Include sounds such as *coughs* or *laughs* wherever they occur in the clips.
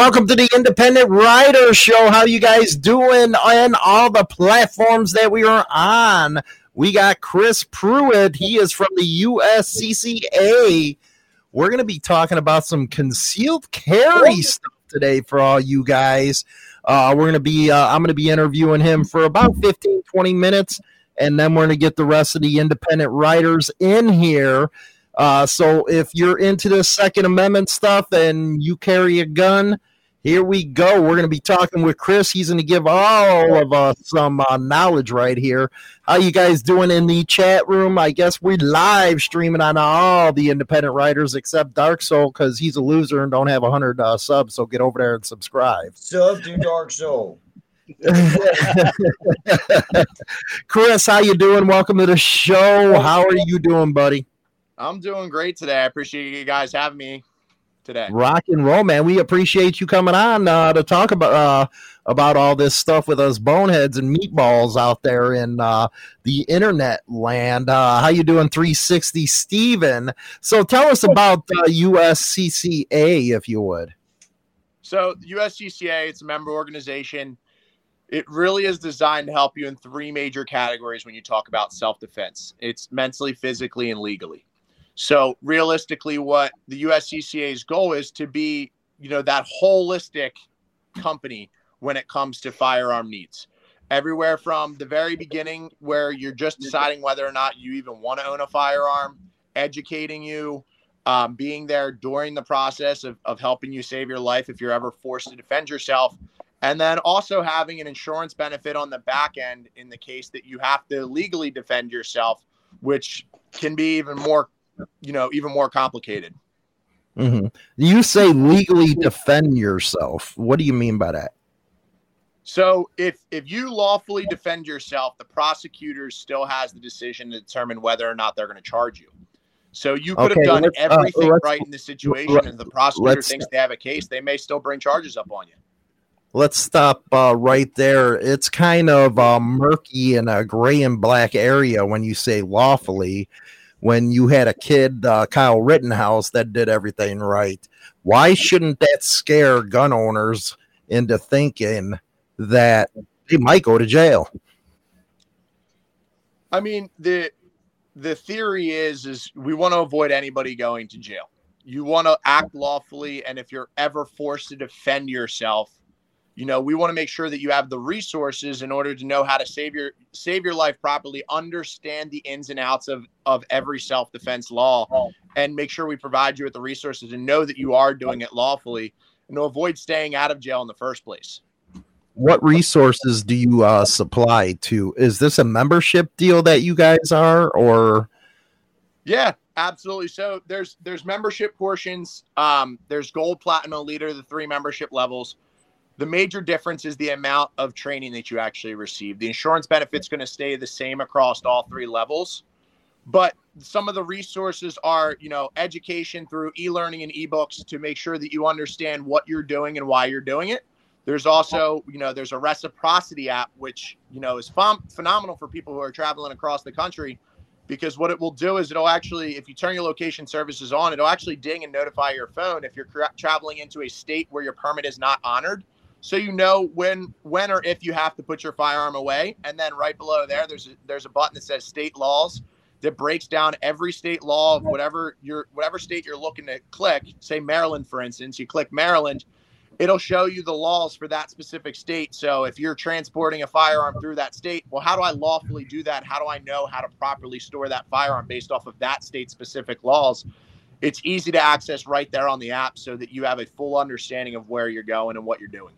Welcome to the Independent Rider Show. How you guys doing on all the platforms that we are on? We got Chris Pruitt. He is from the USCCA. We're going to be talking about some concealed carry stuff today for all you guys. Uh, we're going to be, uh, I'm going to be interviewing him for about 15, 20 minutes, and then we're going to get the rest of the independent riders in here. Uh, so if you're into the Second Amendment stuff and you carry a gun, here we go. We're going to be talking with Chris. He's going to give all of us some uh, knowledge right here. How you guys doing in the chat room? I guess we're live streaming on all the independent riders except Dark Soul because he's a loser and don't have a hundred uh, subs. So get over there and subscribe. Sub to Dark Soul. *laughs* Chris, how you doing? Welcome to the show. How are you doing, buddy? I'm doing great today. I appreciate you guys having me today. Rock and roll, man. We appreciate you coming on uh, to talk about uh, about all this stuff with us boneheads and meatballs out there in uh, the internet land. Uh, how you doing, 360 Steven? So tell us about USCCA, if you would. So USCCA, it's a member organization. It really is designed to help you in three major categories when you talk about self defense. It's mentally, physically, and legally. So realistically, what the USCCA's goal is to be, you know, that holistic company when it comes to firearm needs. Everywhere from the very beginning, where you're just deciding whether or not you even want to own a firearm, educating you, um, being there during the process of, of helping you save your life if you're ever forced to defend yourself, and then also having an insurance benefit on the back end in the case that you have to legally defend yourself, which can be even more you know even more complicated. Mm-hmm. You say legally defend yourself. What do you mean by that? So if if you lawfully defend yourself, the prosecutor still has the decision to determine whether or not they're going to charge you. So you could okay, have done uh, everything uh, right in the situation, and the prosecutor thinks they have a case, they may still bring charges up on you. Let's stop uh, right there. It's kind of uh, murky in a gray and black area when you say lawfully when you had a kid, uh, Kyle Rittenhouse, that did everything right. Why shouldn't that scare gun owners into thinking that they might go to jail? I mean, the the theory is is we want to avoid anybody going to jail. You want to act lawfully, and if you're ever forced to defend yourself, you know we want to make sure that you have the resources in order to know how to save your save your life properly understand the ins and outs of of every self-defense law and make sure we provide you with the resources and know that you are doing it lawfully and to avoid staying out of jail in the first place. What resources do you uh, supply to is this a membership deal that you guys are or? Yeah absolutely. So there's there's membership portions um there's gold platinum leader the three membership levels the major difference is the amount of training that you actually receive. The insurance benefit's going to stay the same across all three levels, but some of the resources are, you know, education through e-learning and ebooks to make sure that you understand what you're doing and why you're doing it. There's also, you know, there's a reciprocity app which, you know, is ph- phenomenal for people who are traveling across the country because what it will do is it'll actually if you turn your location services on, it'll actually ding and notify your phone if you're tra- traveling into a state where your permit is not honored so you know when when or if you have to put your firearm away. And then right below there there's a, there's a button that says state laws that breaks down every state law of whatever your whatever state you're looking to click. Say Maryland for instance you click Maryland it'll show you the laws for that specific state. So if you're transporting a firearm through that state well how do I lawfully do that? How do I know how to properly store that firearm based off of that state specific laws? It's easy to access right there on the app so that you have a full understanding of where you're going and what you're doing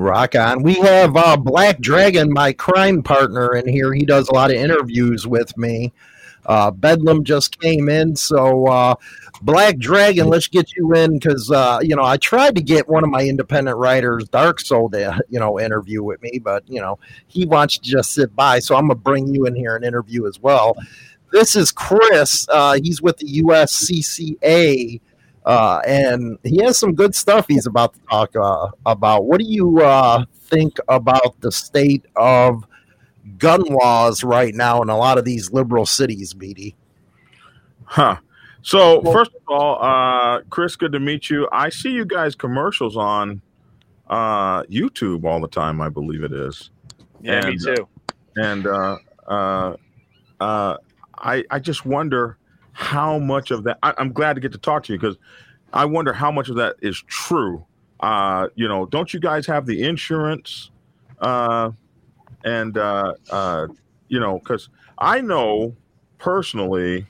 Rock on. We have uh, Black Dragon, my crime partner, in here. He does a lot of interviews with me. Uh, Bedlam just came in, so uh, Black Dragon, let's get you in because uh, you know I tried to get one of my independent riders, Dark Soul, to you know interview with me, but you know he wants to just sit by, so I'm gonna bring you in here and interview as well. This is Chris. Uh, he's with the USCCA uh, and he has some good stuff he's about to talk uh, about. What do you uh, think about the state of gun laws right now in a lot of these liberal cities, BD? Huh. So first of all, uh, Chris, good to meet you. I see you guys commercials on uh, YouTube all the time. I believe it is. Yeah, me too. and uh, uh, uh, I I just wonder how much of that. I, I'm glad to get to talk to you because I wonder how much of that is true. Uh, you know, don't you guys have the insurance? Uh, and uh, uh, you know, because I know personally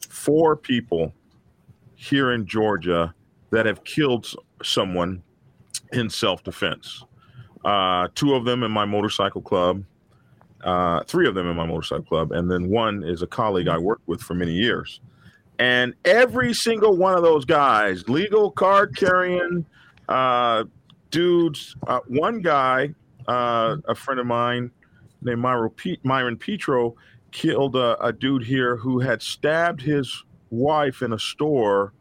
four people here in Georgia that have killed someone in self-defense. Uh, two of them in my motorcycle club, uh, three of them in my motorcycle club, and then one is a colleague I worked with for many years. And every single one of those guys, legal card carrying uh, dudes, uh, one guy, uh, a friend of mine named Myro Pe- Myron Petro, killed a, a dude here who had stabbed his wife in a store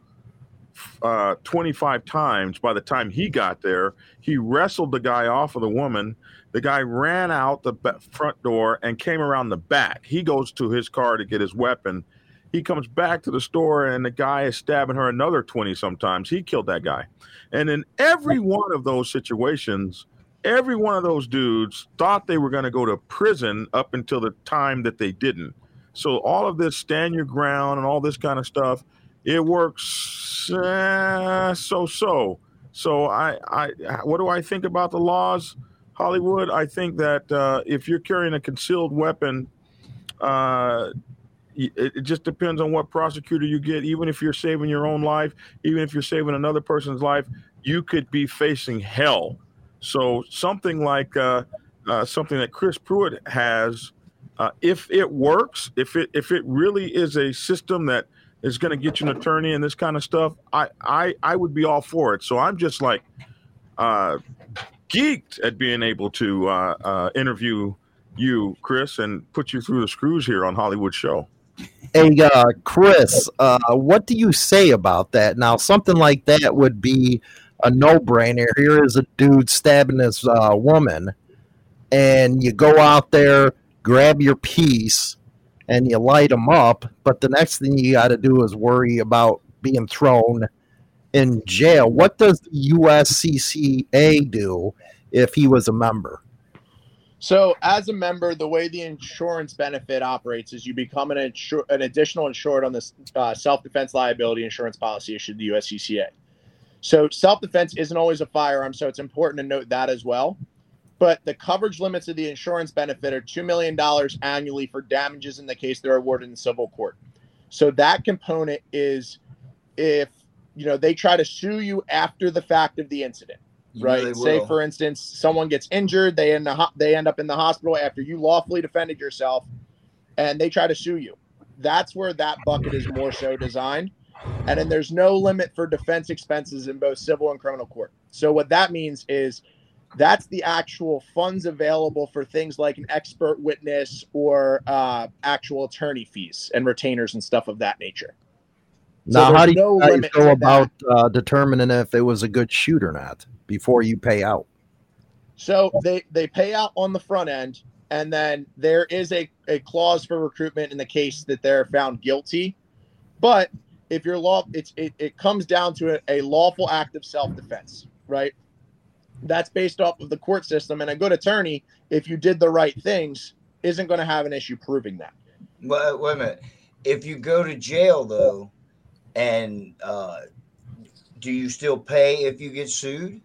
uh, 25 times by the time he got there. He wrestled the guy off of the woman. The guy ran out the front door and came around the back. He goes to his car to get his weapon. He comes back to the store and the guy is stabbing her another 20 sometimes. He killed that guy. And in every one of those situations, every one of those dudes thought they were going to go to prison up until the time that they didn't. So all of this stand your ground and all this kind of stuff, it works uh, so so. So I, I, what do I think about the laws, Hollywood? I think that uh, if you're carrying a concealed weapon, uh, it, it just depends on what prosecutor you get. Even if you're saving your own life, even if you're saving another person's life, you could be facing hell. So something like uh, uh, something that Chris Pruitt has, uh, if it works, if it if it really is a system that is going to get you an attorney and this kind of stuff, I I I would be all for it. So I'm just like uh, geeked at being able to uh, uh, interview you, Chris, and put you through the screws here on Hollywood Show. Hey, uh, Chris, uh, what do you say about that? Now, something like that would be a no-brainer. Here is a dude stabbing this uh, woman, and you go out there, grab your piece, and you light him up. But the next thing you got to do is worry about being thrown in jail. What does the USCCA do if he was a member? So, as a member, the way the insurance benefit operates is you become an, insur- an additional insured on this uh, self defense liability insurance policy issued the USCCA. So, self defense isn't always a firearm, so it's important to note that as well. But the coverage limits of the insurance benefit are $2 million annually for damages in the case they're awarded in civil court. So, that component is if you know they try to sue you after the fact of the incident You right? Say will. for instance, someone gets injured, they in the ho- they end up in the hospital after you lawfully defended yourself, and they try to sue you. That's where that bucket is more so designed, and then there's no limit for defense expenses in both civil and criminal court. So what that means is that's the actual funds available for things like an expert witness or uh, actual attorney fees and retainers and stuff of that nature. So now, how do there's you no guys go about uh, determining if it was a good shoot or not before you pay out? So they they pay out on the front end, and then there is a, a clause for recoupment in the case that they're found guilty. But if you're law, it's it, it comes down to a, a lawful act of self defense, right? That's based off of the court system, and a good attorney, if you did the right things, isn't going to have an issue proving that. But wait a minute. If you go to jail though, and uh, do you still pay if you get sued?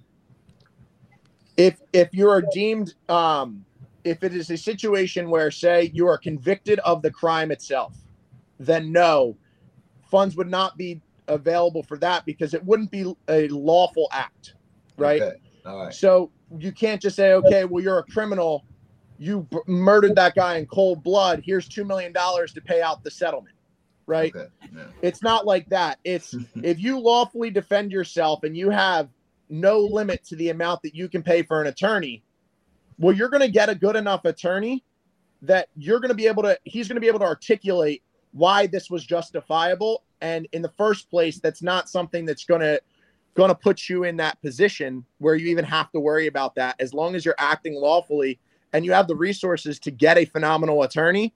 if if you are deemed um if it is a situation where say you are convicted of the crime itself then no funds would not be available for that because it wouldn't be a lawful act right Okay. All right. so you can't just say okay well you're a criminal you b- murdered that guy in cold blood here's 2 million dollars to pay out the settlement right Okay. Yeah. it's not like that it's *laughs* if you lawfully defend yourself and you have no limit to the amount that you can pay for an attorney, well, you're going to get a good enough attorney that you're going to be able to, he's going to be able to articulate why this was justifiable. And in the first place, that's not something that's going to, going to put you in that position where you even have to worry about that. As long as you're acting lawfully and you have the resources to get a phenomenal attorney,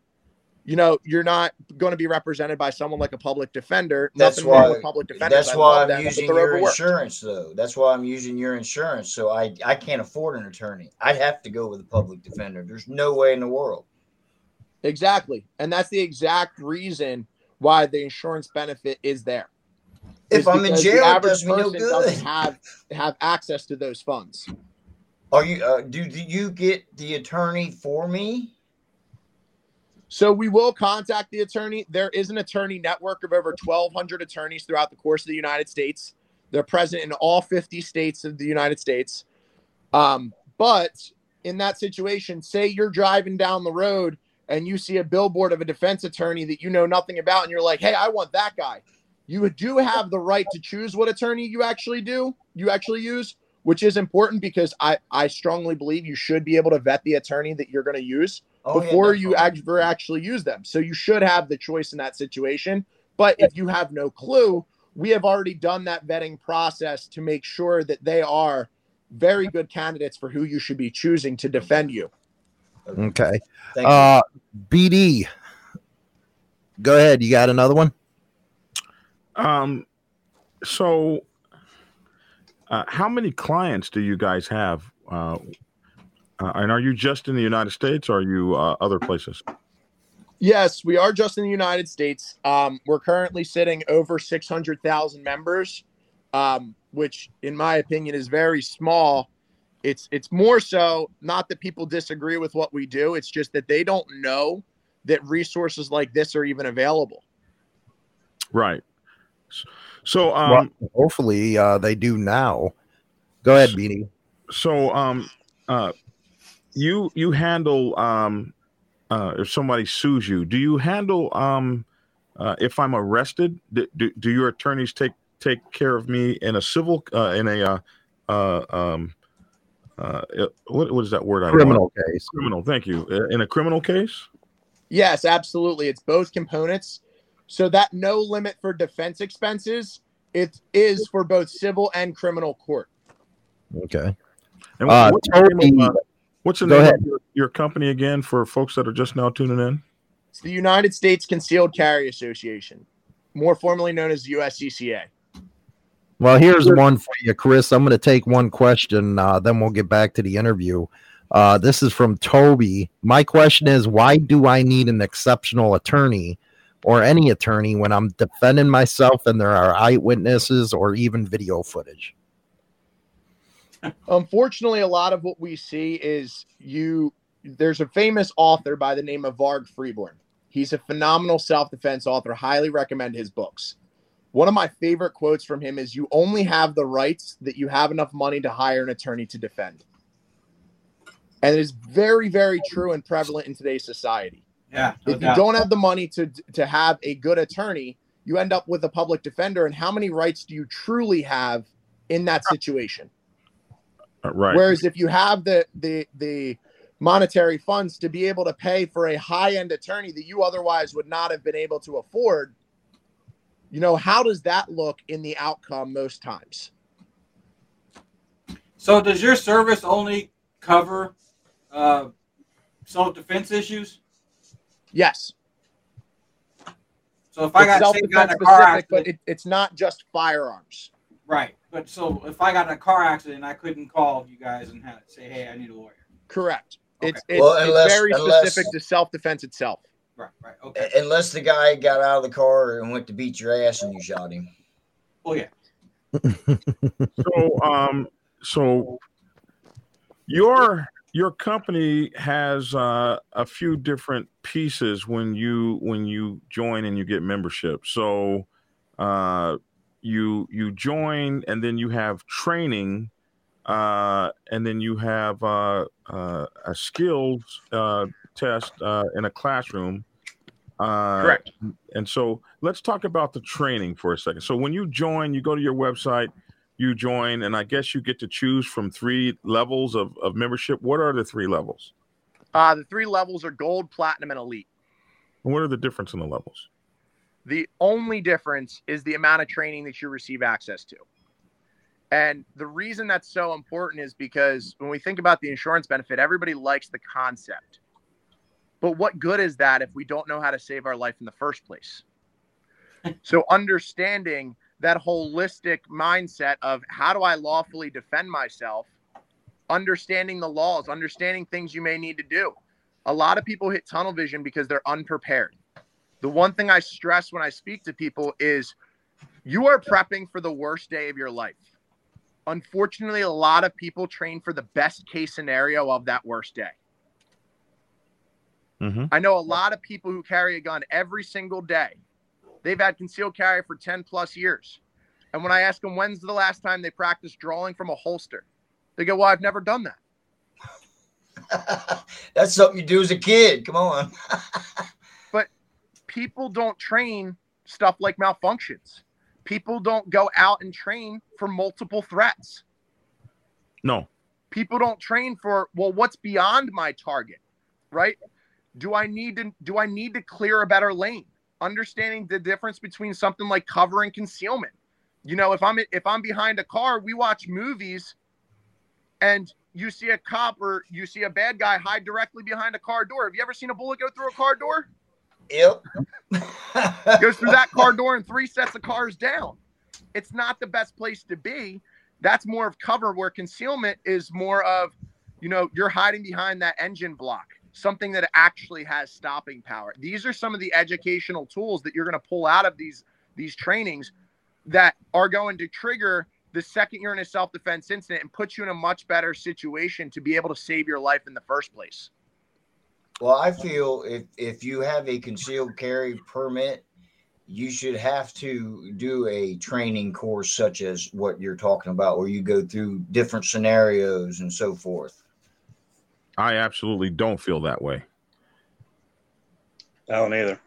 you know, you're not going to be represented by someone like a public defender. That's Nothing why- public defenders. That's why I'm them, using your overworked. insurance, though. That's why I'm using your insurance. So I I can't afford an attorney. I'd have to go with a public defender. There's no way in the world. Exactly. And that's the exact reason why the insurance benefit is there. If I'm in the jail, it average no person good. doesn't have have access to those funds. Are you? Uh, do, do you get the attorney for me? So we will contact the attorney. There is an attorney network of over 1,200 attorneys throughout the course of the United States. They're present in all 50 states of the United States. Um, but in that situation, say you're driving down the road and you see a billboard of a defense attorney that you know nothing about, and you're like, "Hey, I want that guy." You do have the right to choose what attorney you actually do, you actually use, which is important because I I strongly believe you should be able to vet the attorney that you're going to use Oh, yeah, before no you problem. ever actually use them. So you should have the choice in that situation. But if you have no clue, we have already done that vetting process to make sure that they are very good candidates for who you should be choosing to defend you. Okay. Thank you. Uh, BD. Go ahead. You got another one? Um, so, uh, how many clients do you guys have? Uh, uh, and are you just in the United States or are you uh, other places? Yes, we are just in the United States. Um, we're currently sitting over 600,000 members, um, which, in my opinion, is very small. It's it's more so not that people disagree with what we do. It's just that they don't know that resources like this are even available. Right. So, um, well, hopefully uh, they do now. Go ahead, Beanie. so um, uh, you you handle um, uh, if somebody sues you, do you handle um, uh, if I'm arrested? Do, do, do your attorneys take take care of me in a civil uh, in a uh, uh, um, uh, what what is that word? I want? Criminal case. Criminal. Thank you. Uh, In a criminal case. Yes, absolutely. It's both components. So that no limit for defense expenses, it is for both civil and criminal court. Okay. And Uh, what's the name of, Toby, what's the go name ahead. of your, your company again for folks that are just now tuning in? It's the United States Concealed Carry Association, more formally known as the USCCA. Well, here's one for you, Chris. I'm going to take one question, uh, then we'll get back to the interview. Uh, this is from Toby. My question is why do I need an exceptional attorney or any attorney when I'm defending myself and there are eyewitnesses or even video footage? Unfortunately, a lot of what we see is you. There's a famous author by the name of Varg Freeborn. He's a phenomenal self defense author. Highly recommend his books. One of my favorite quotes from him is You only have the rights that you have enough money to hire an attorney to defend. And it is very, very true and prevalent in today's society. Yeah. no if you doubt. don't have the money to to have a good attorney, you end up with a public defender. And how many rights do you truly have in that situation? Uh, right. Whereas if you have the the the monetary funds to be able to pay for a high end attorney that you otherwise would not have been able to afford, you know how does that look in the outcome most times? So does your service only cover uh, self-defense issues? Yes, So if I it's got, say, got in self-defense a car specific, accident, but it, it's not just firearms. right? But so if I got in a car accident, I couldn't call you guys and have, say, "Hey, I need a lawyer." Correct. It's Okay. it's, Well, it's unless- very unless- specific to self defense itself. Right, right, okay. Unless the guy got out of the car and went to beat your ass and you shot him. Oh yeah. *laughs* so um so your your company has uh, a few different pieces when you when you join and you get membership so uh you you join and then you have training uh and then you have uh, uh a skills uh test uh in a classroom uh Correct. and so let's talk about the training for a second. So when you join, you go to your website, you join, and I guess you get to choose from three levels of, of membership. What are the three levels? Uh, the three levels are gold, platinum, and elite. And what are the difference in the levels? The only difference is the amount of training that you receive access to. And the reason that's so important is because when we think about the insurance benefit, everybody likes the concept. But what good is that if we don't know how to save our life in the first place? *laughs* so, understanding that holistic mindset of how do I lawfully defend myself, understanding the laws, understanding things you may need to do. A lot of people hit tunnel vision because they're unprepared. The one thing I stress when I speak to people is you are prepping for the worst day of your life. Unfortunately, a lot of people train for the best case scenario of that worst day. Mhm. I know a lot of people who carry a gun every single day. They've had concealed carry for 10 plus years. And when I ask them when's the last time they practiced drawing from a holster, they go, Well, I've never done that. *laughs* That's something you do as a kid. Come on. *laughs* People don't train stuff like malfunctions. People don't go out and train for multiple threats. No. People don't train for, well, what's beyond my target, right? Do I need to do I need to clear a better lane? Understanding the difference between something like cover and concealment. You know, if I'm if I'm behind a car, we watch movies and you see a cop or you see a bad guy hide directly behind a car door. Have you ever seen a bullet go through a car door? Yep. *laughs* goes through that car door and three sets of cars down. It's not the best place to be. That's more of cover where concealment is more of, you know, you're hiding behind that engine block, something that actually has stopping power. These are some of the educational tools that you're going to pull out of these these trainings that are going to trigger the second you're in a self-defense incident and put you in a much better situation to be able to save your life in the first place. Well, I feel if if you have a concealed carry permit, you should have to do a training course such as what you're talking about, where you go through different scenarios and so forth. I absolutely don't feel that way. I don't either.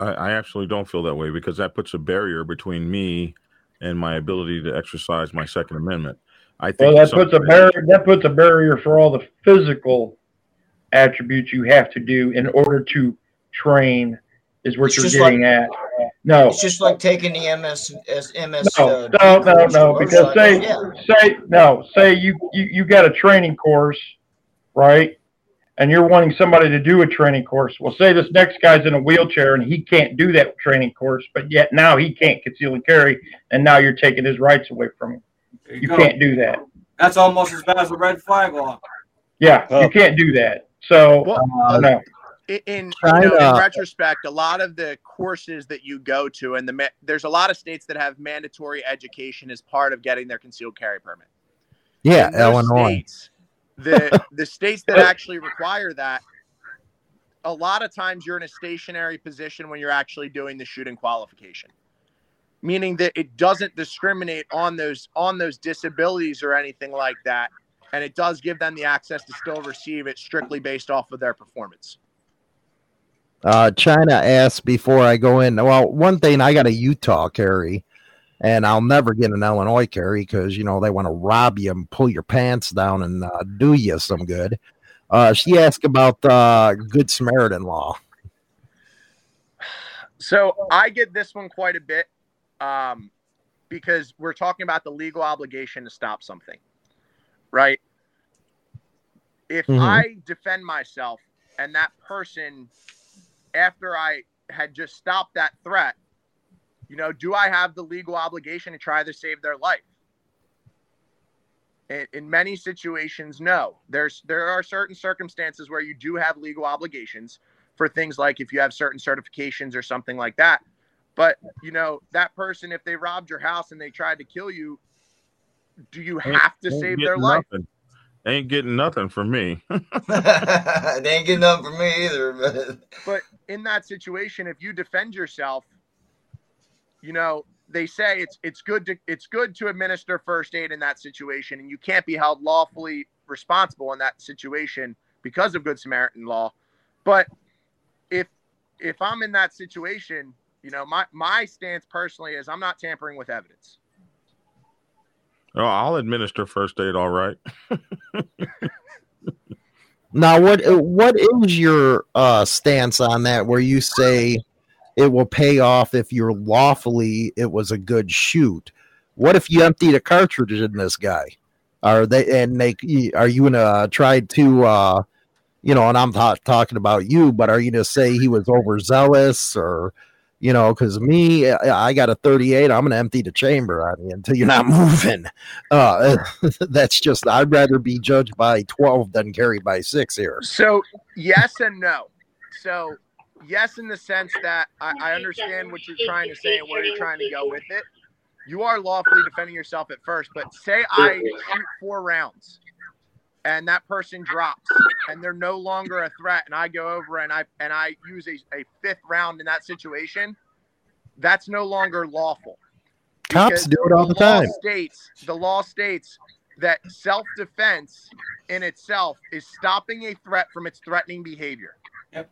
I, I absolutely don't feel that way because that puts a barrier between me and my ability to exercise my Second Amendment. I think Well, that puts a barrier. That puts a barrier for all the physical attributes you have to do in order to train. Is what It's you're just getting at? No, It's just like taking the MS as MS. no, uh, no, no, no. for Because say. Yeah. say no. Say you, you you got a training course, right? And you're wanting somebody to do a training course. Well, say this next guy's in a wheelchair and he can't do that training course, but yet now he can't conceal and carry, and now you're taking his rights away from him. There You go. can't do that. That's almost as bad as a red flag law. Yeah, Oh. you can't do that. So Well, uh, no. in in, you know, in retrospect, a lot of the courses that you go to, and the ma- there's a lot of states that have mandatory education as part of getting their concealed carry permit. Yeah, In those Illinois. States, the the states that *laughs* actually require that, a lot of times you're in a stationary position when you're actually doing the shooting qualification, meaning that it doesn't discriminate on those on those disabilities or anything like that, and it does give them the access to still receive it strictly based off of their performance. Uh, China asked before I go in. Well, one thing I got a Utah carry, and I'll never get an Illinois carry because you know they want to rob you and pull your pants down and uh, do you some good. Uh, she asked about uh, Good Samaritan law. So I get this one quite a bit um, because we're talking about the legal obligation to stop something, right? If Mhm. I defend myself and that person, after I had just stopped that threat, you know, do I have the legal obligation to try to save their life? In, in many situations, no. There's there are certain circumstances where you do have legal obligations for things like if you have certain certifications or something like that. But you know, that person, if they robbed your house and they tried to kill you, do you have to save their life? Nothing. Ain't getting nothing from me. *laughs* they ain't getting nothing from me either. But But in that situation, if you defend yourself, you know, they say it's it's good to it's good to administer first aid in that situation, and you can't be held lawfully responsible in that situation because of Good Samaritan law. But if if I'm in that situation, you know, my my stance personally is I'm not tampering with evidence. Oh, I'll administer first aid. All right. *laughs* Now, what what is your uh, stance on that? Where you say it will pay off if you're lawfully it was a good shoot. What if you emptied a cartridge in this guy? Are they and they are you gonna try to uh, you know, and I'm not talking about you, but are you to say he was overzealous or, you know, because me, I got a 38, I'm going to empty the chamber on you until you're not *laughs* moving. Uh, *laughs* that's just, I'd rather be judged by 12 than carried by six here. So, yes and no. So, yes, in the sense that I, I understand what you're trying to say and where you're trying to go with it. You are lawfully defending yourself at first, but say I shoot four rounds and that person drops and they're no longer a threat and I go over and I and I use a, a fifth round in that situation, that's no longer lawful. Cops do it all the, the time. States the law states that self-defense in itself is stopping a threat from its threatening behavior. Yep.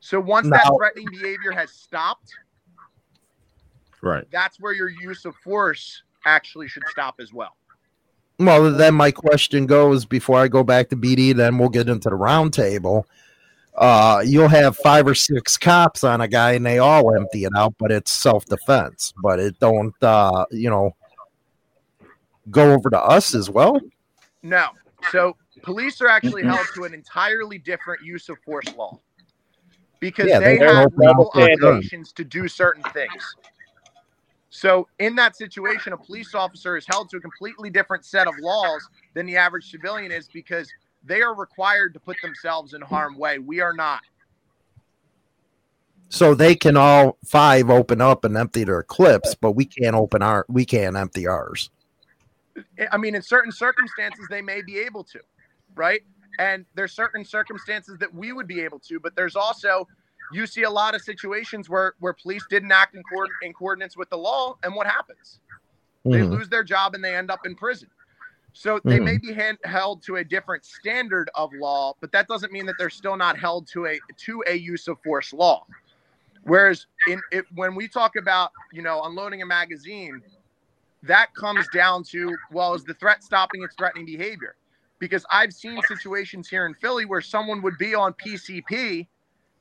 So once now, that threatening behavior has stopped, right, that's where your use of force actually should stop as well. Well, then my question goes before I go back to BD, then we'll get into the roundtable. Uh, you'll have five or six cops on a guy and they all empty it out, but it's self defense. But it don't, uh, you know, go over to us as well. No. So police are actually held to an entirely different use of force law because yeah, they, they have legal obligations to do certain things. So, in that situation, a police officer is held to a completely different set of laws than the average civilian is because they are required to put themselves in harm way. We are not. So they can all five open up and empty their clips, but we can't open our we can't empty ours. I mean, in certain circumstances, they may be able to, right? And there's certain circumstances that we would be able to, but there's also you see a lot of situations where where police didn't act in, co- in coordinates with the law, and what happens? Mm-hmm. They lose their job and they end up in prison. So they mm-hmm. may be hand, held to a different standard of law, but that doesn't mean that they're still not held to a to a use of force law. Whereas in it, when we talk about you know unloading a magazine, that comes down to well, is the threat stopping its threatening behavior? Because I've seen situations here in Philly where someone would be on PCP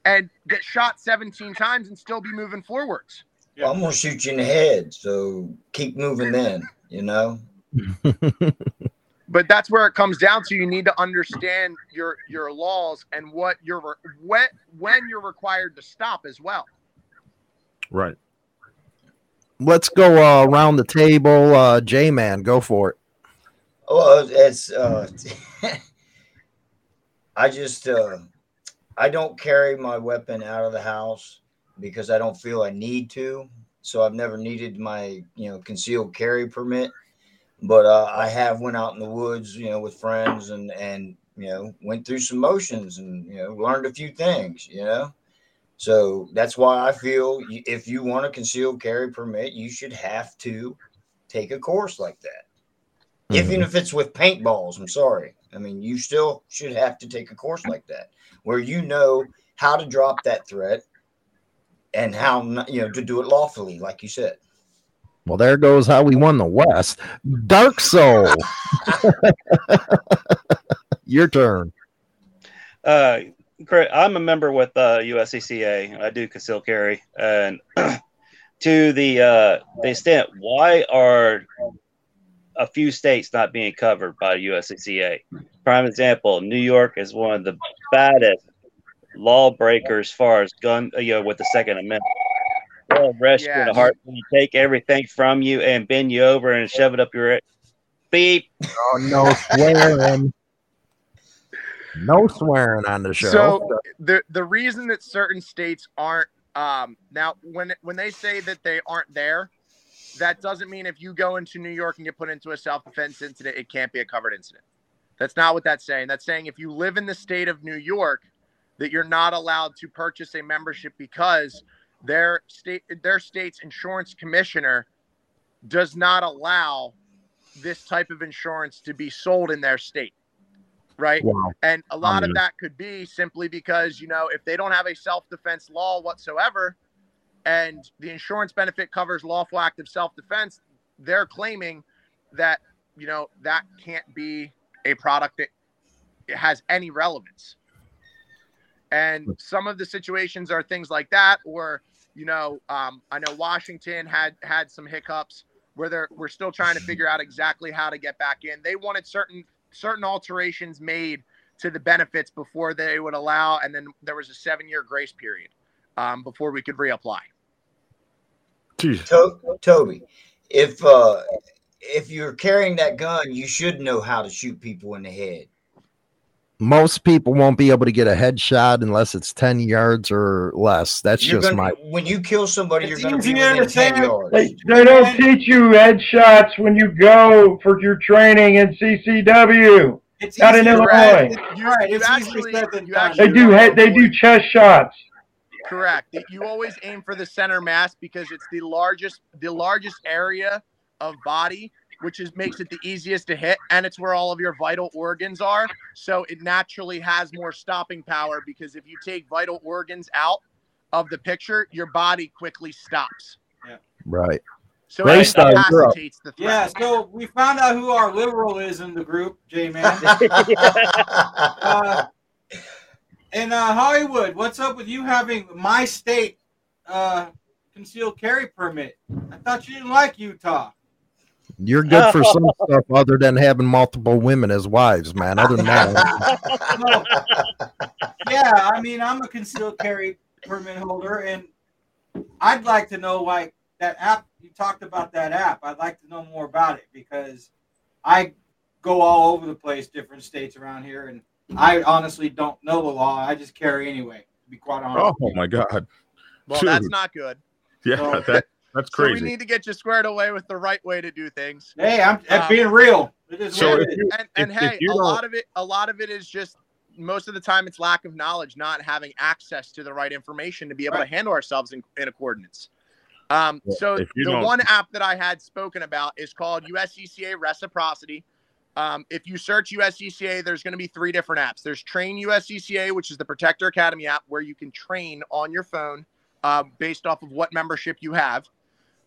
and get shot 17 times and still be moving forwards. Well, I'm gonna shoot you in the head, so keep moving then, you know. *laughs* but that's where it comes down to. You need to understand your your laws and what you're when when you're required to stop as well. Right. Let's go uh, around the table. Uh, J Man, go for it. Well, it's uh, *laughs* I just uh, I don't carry my weapon out of the house because I don't feel I need to. So I've never needed my, you know, concealed carry permit. But uh, I have went out in the woods, you know, with friends and and you know went through some motions and you know learned a few things, you know. So that's why I feel if you want a concealed carry permit, you should have to take a course like that. Mm-hmm. Even if it's with paintballs, I'm sorry. I mean, you still should have to take a course like that where you know how to drop that threat and how you know to do it lawfully, like you said. Well, there goes how we won the West. Dark Soul. *laughs* Your turn. Uh, I'm a member with uh, USCCA. I do conceal carry, and *clears throat* to the uh, the extent, why are a few states not being covered by USCCA. Prime example: New York is one of the baddest lawbreakers as far as gun, you know, with the Second Amendment. They'll arrest yeah. you in a heartbeat, take everything from you, and bend you over and shove it up your beep. Oh no swearing! no swearing on the show. So the the reason that certain states aren't um, now when when they say that they aren't there that doesn't mean if you go into New York and get put into a self defense incident, it can't be a covered incident. That's not what that's saying. That's saying if you live in the state of New York, that you're not allowed to purchase a membership because their state their state's insurance commissioner does not allow this type of insurance to be sold in their state right wow. and a lot of that could be simply because you know if they don't have a self-defense law whatsoever and the insurance benefit covers lawful act of self-defense they're claiming that you know that can't be a product that has any relevance. And some of the situations are things like that or you know um, i know washington had had some hiccups where they're we're still trying to figure out exactly how to get back in. They wanted certain certain alterations made to the benefits before they would allow, and then there was a seven year grace period um, before we could reapply. To- Toby, if uh, if you're carrying that gun, you should know how to shoot people in the head. Most people won't be able to get a headshot unless it's 10 yards or less. That's You're just gonna, my when you kill somebody, It's you're going to be within 10 yards. They, they don't teach you headshots when you go for your training in CCW. It's Not in Illinois. It's, You- right, you it's actually- easier said than you done. actually- They do head, they do chest shots. Correct. You always aim for the center mass because it's the largest the largest area of body, which is makes it the easiest to hit, and it's where all of your vital organs are. So it naturally has more stopping power because if you take vital organs out of the picture, your body quickly stops. Yeah. right. So Ray it Star, you're incapacitates the Yeah, so we found out who our liberal is in the group, J Man. *laughs* uh, and uh, Hollywood, what's up with you having my state uh, concealed carry permit? I thought you didn't like Utah. You're good for some *laughs* stuff other than having multiple women as wives, man. Other than that, *laughs* *laughs* Yeah, I mean, I'm a concealed carry permit holder, and I'd like to know, like, that app, you talked about that app. I'd like to know more about it because I go all over the place, different states around here, and I honestly don't know the law. I just carry anyway, to be quite honest. Oh my God. Well, that's not good. Yeah, So- that, that's *laughs* So we need to get you squared away with the right way to do things. Hey, I'm, I'm Um, being real. It is so if you- and, and if- if hey, you a don't- lot of it, a lot of it is just most of the time it's lack of knowledge, not having access to the right information to be able Right. to handle ourselves in, in accordance. Um, Yeah, so the don't- one app that I had spoken about is called USCCA Reciprocity. Um, if you search USCCA, there's going to be three different apps. There's Train USCCA, which is the Protector Academy app, where you can train on your phone uh, based off of what membership you have.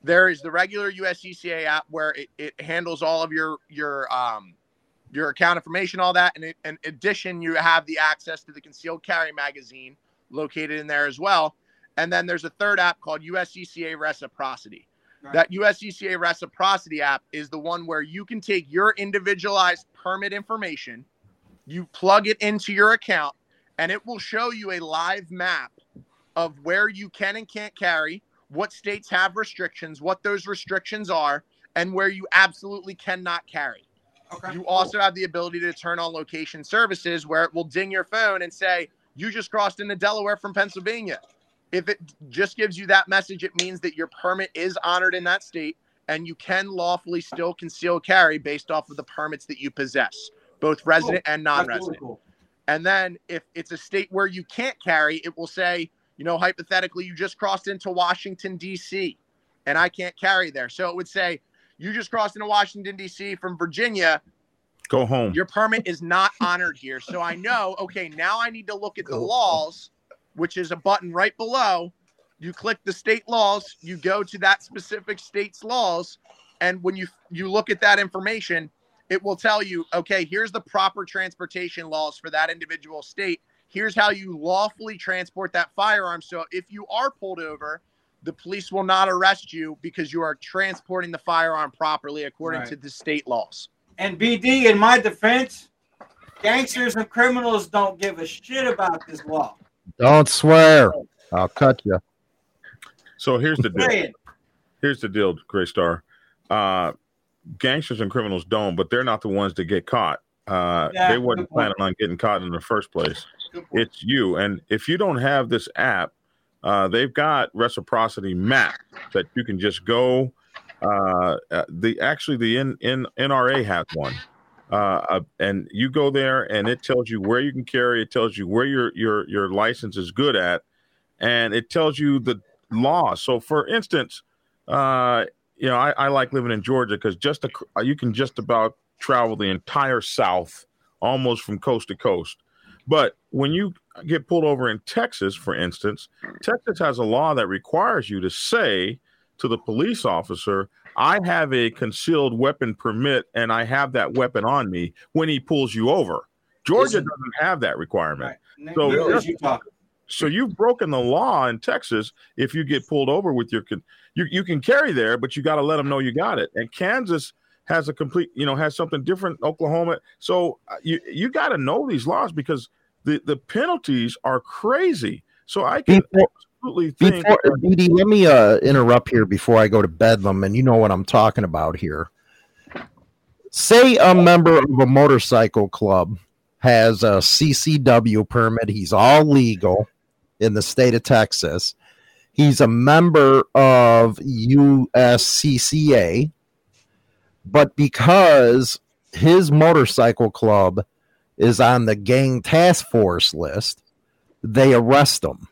There is the regular USCCA app where it, it handles all of your your um, your account information, all that. And it, in addition, you have the access to the concealed carry magazine located in there as well. And then there's a third app called USCCA Reciprocity. That USCCA Reciprocity app is the one where you can take your individualized permit information, you plug it into your account, and it will show you a live map of where you can and can't carry, what states have restrictions, what those restrictions are, and where you absolutely cannot carry. Okay. You also have the ability to turn on location services where it will ding your phone and say, You just crossed into Delaware from Pennsylvania. If it just gives you that message, it means that your permit is honored in that state and you can lawfully still conceal carry based off of the permits that you possess, both resident and non That's really resident. cool. And then if it's a state where you can't carry, it will say, you know, hypothetically, you just crossed into Washington, D.C., and I can't carry there. So it would say, you just crossed into Washington, D.C. from Virginia. Go home. Your permit is not honored here. So I know, okay, now I need to look at the Go home. laws, which is a button right below. You click the state laws, you go to that specific state's laws, and when you you look at that information, it will tell you, okay, here's the proper transportation laws for that individual state. Here's how you lawfully transport that firearm. So if you are pulled over, the police will not arrest you because you are transporting the firearm properly according Right. to the state laws. And BD, in my defense, gangsters and criminals don't give a shit about this law. Don't swear. I'll cut you. So here's the deal. Here's the deal, Gray Star. Uh, gangsters and criminals don't, but they're not the ones that get caught. Uh, Yeah, they wasn't planning on getting caught in the first place. It's you. And if you don't have this app, uh, they've got reciprocity map that you can just go. Uh, uh, the actually the N, N, NRA has one, uh, uh, and you go there and it tells you where you can carry. It tells you where your your your license is good at, and it tells you the law. So, for instance, uh, you know, I, I like living in Georgia because just a, you can just about travel the entire South almost from coast to coast. But when you get pulled over in Texas, for instance, Texas has a law that requires you to say to the police officer, I have a concealed weapon permit and I have that weapon on me when he pulls you over. Georgia Isn't- doesn't have that requirement. right. So- neither is Utah. So you've broken the law in Texas if you get pulled over with your con- you you can carry there, but you got to let them know you got it. And Kansas has a complete, you know, has something different. Oklahoma. So uh, you you got to know these laws because the the penalties are crazy. So I can Before- absolutely think. Before, let me uh, interrupt here before I go to Bedlam, and you know what I'm talking about here. Say a member of a motorcycle club has a CCW permit. He's all legal in the state of Texas. He's a member of USCCA, but because his motorcycle club is on the gang task force list, they arrest him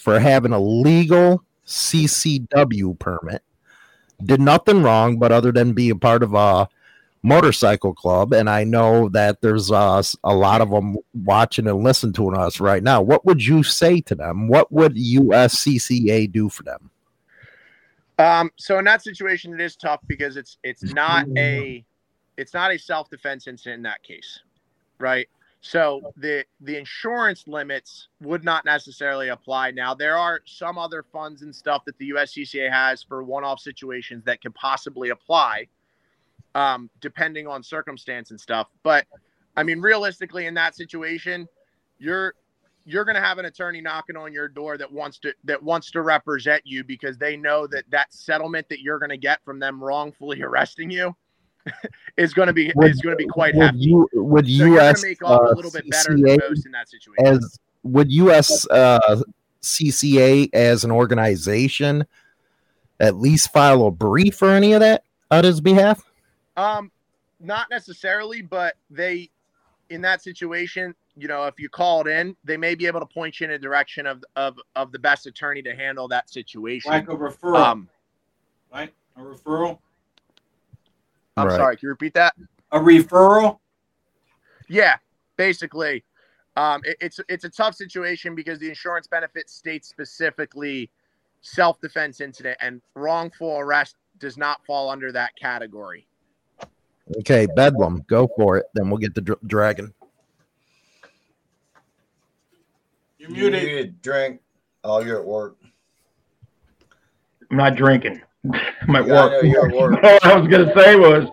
for having a legal CCW permit. Did nothing wrong, but other than be a part of a motorcycle club, and I know that there's uh, a lot of them watching and listening to us right now. What would you say to them? What would USCCA do for them? Um, so in that situation, it is tough because it's it's not a it's not a self defense incident in that case, right? So the the insurance limits would not necessarily apply. Now there are some other funds and stuff that the USCCA has for one off situations that could possibly apply, um, depending on circumstance and stuff. But I mean, realistically, in that situation, you're you're going to have an attorney knocking on your door that wants to that wants to represent you because they know that that settlement that you're going to get from them wrongfully *laughs* arresting you is going to be Would- is going to be quite would hefty. you would so US make off uh, a little bit better than CCA most in that situation. as would US uh, CCA as an organization at least file a brief or any of that on his behalf? Um, not necessarily, but they, in that situation, you know, if you called in, they may be able to point you in a direction of of of the best attorney to handle that situation. Like a referral, Um, right? A referral. I'm Right. sorry, can you repeat that? A referral. Yeah, basically, um, it, it's it's a tough situation because the insurance benefit states specifically self defense incident, and wrongful arrest does not fall under that category. Okay, Bedlam, go for it. Then we'll get the dr- dragon. You're You muted. muted. Drink. Oh, you're at work. I'm not drinking. I'm at Yeah, I work. know you're work. *laughs* All I was gonna say was,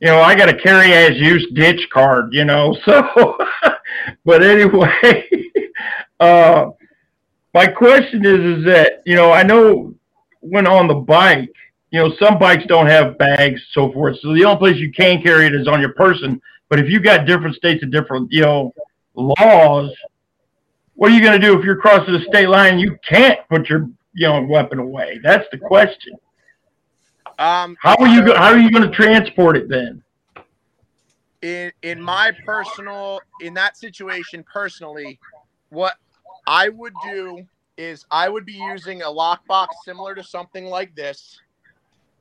you know, I got a carry as use ditch card, you know. *laughs* So, but anyway, *laughs* uh, my question is, is that you know, I know when on the bike, you know, some bikes don't have bags, so forth. So the only place you can carry it is on your person. But if you got different states and different, you know, laws, what are you going to do if you're crossing the state line? You can't put your, you know, weapon away. That's the question. Um, How are you? Go- how are you going to transport it then? in in my personal in that situation personally what i would do is i would be using a lockbox similar to something like this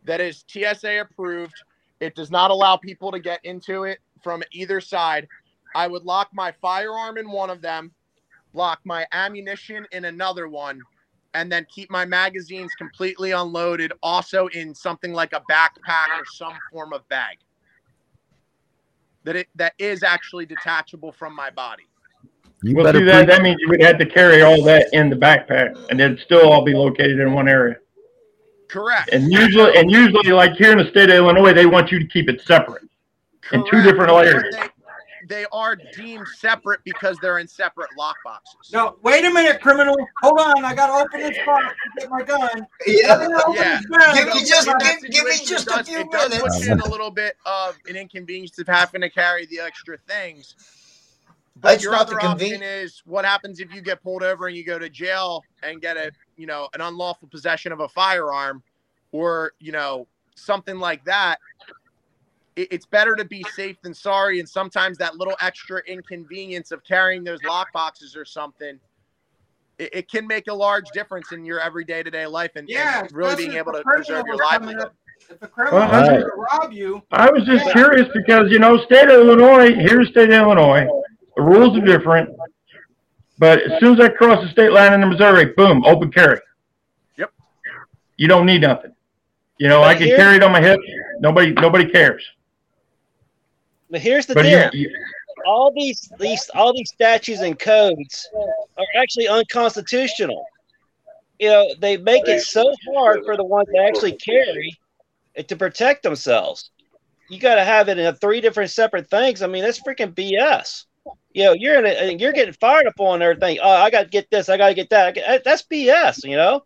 that is tsa approved it does not allow people to get into it from either side i would lock my firearm in one of them lock my ammunition in another one and then keep my magazines completely unloaded also in something like a backpack or some form of bag that it that is actually detachable from my body. You Well, better see that that means you would have to carry all that in the backpack, and it'd still all be located in one area. Correct. And usually, and usually, like here in the state of Illinois, they want you to keep it separate. in two different But areas. They, they are deemed separate because they're in separate lockboxes. No, wait a minute, criminal. Hold on. I gotta open this box and get my gun. Yeah. I gotta open Yeah. Give me just- give- give me just it a does- few it does minutes. put you in a little bit of an inconvenience of having to carry the extra things. But That's your other the option conven- is what happens if you get pulled over and you go to jail and get a you know an unlawful possession of a firearm or you know something like that. It, it's better to be safe than sorry, and sometimes that little extra inconvenience of carrying those lock boxes or something. It, it can make a large difference in your everyday to day life and, and really being able to preserve your was coming livelihood. If a criminal Well, was I- to rob you, I was just Yeah. curious because you know, state of Illinois, here's state of Illinois, the rules are different. But as soon as I cross the state line into Missouri, boom, open carry. Yep. You don't need nothing. You know, I can carry it on my hip. Nobody, nobody cares. But here's the But deal: all these these all these statutes and codes are actually unconstitutional. You know, they make it so hard for the ones that actually carry it to protect themselves. you got to have it in three different separate things. I mean, that's freaking BS. You know, you're in a, you're getting fired up on everything. Oh, I got to get this. I got to get that. That's BS. You know.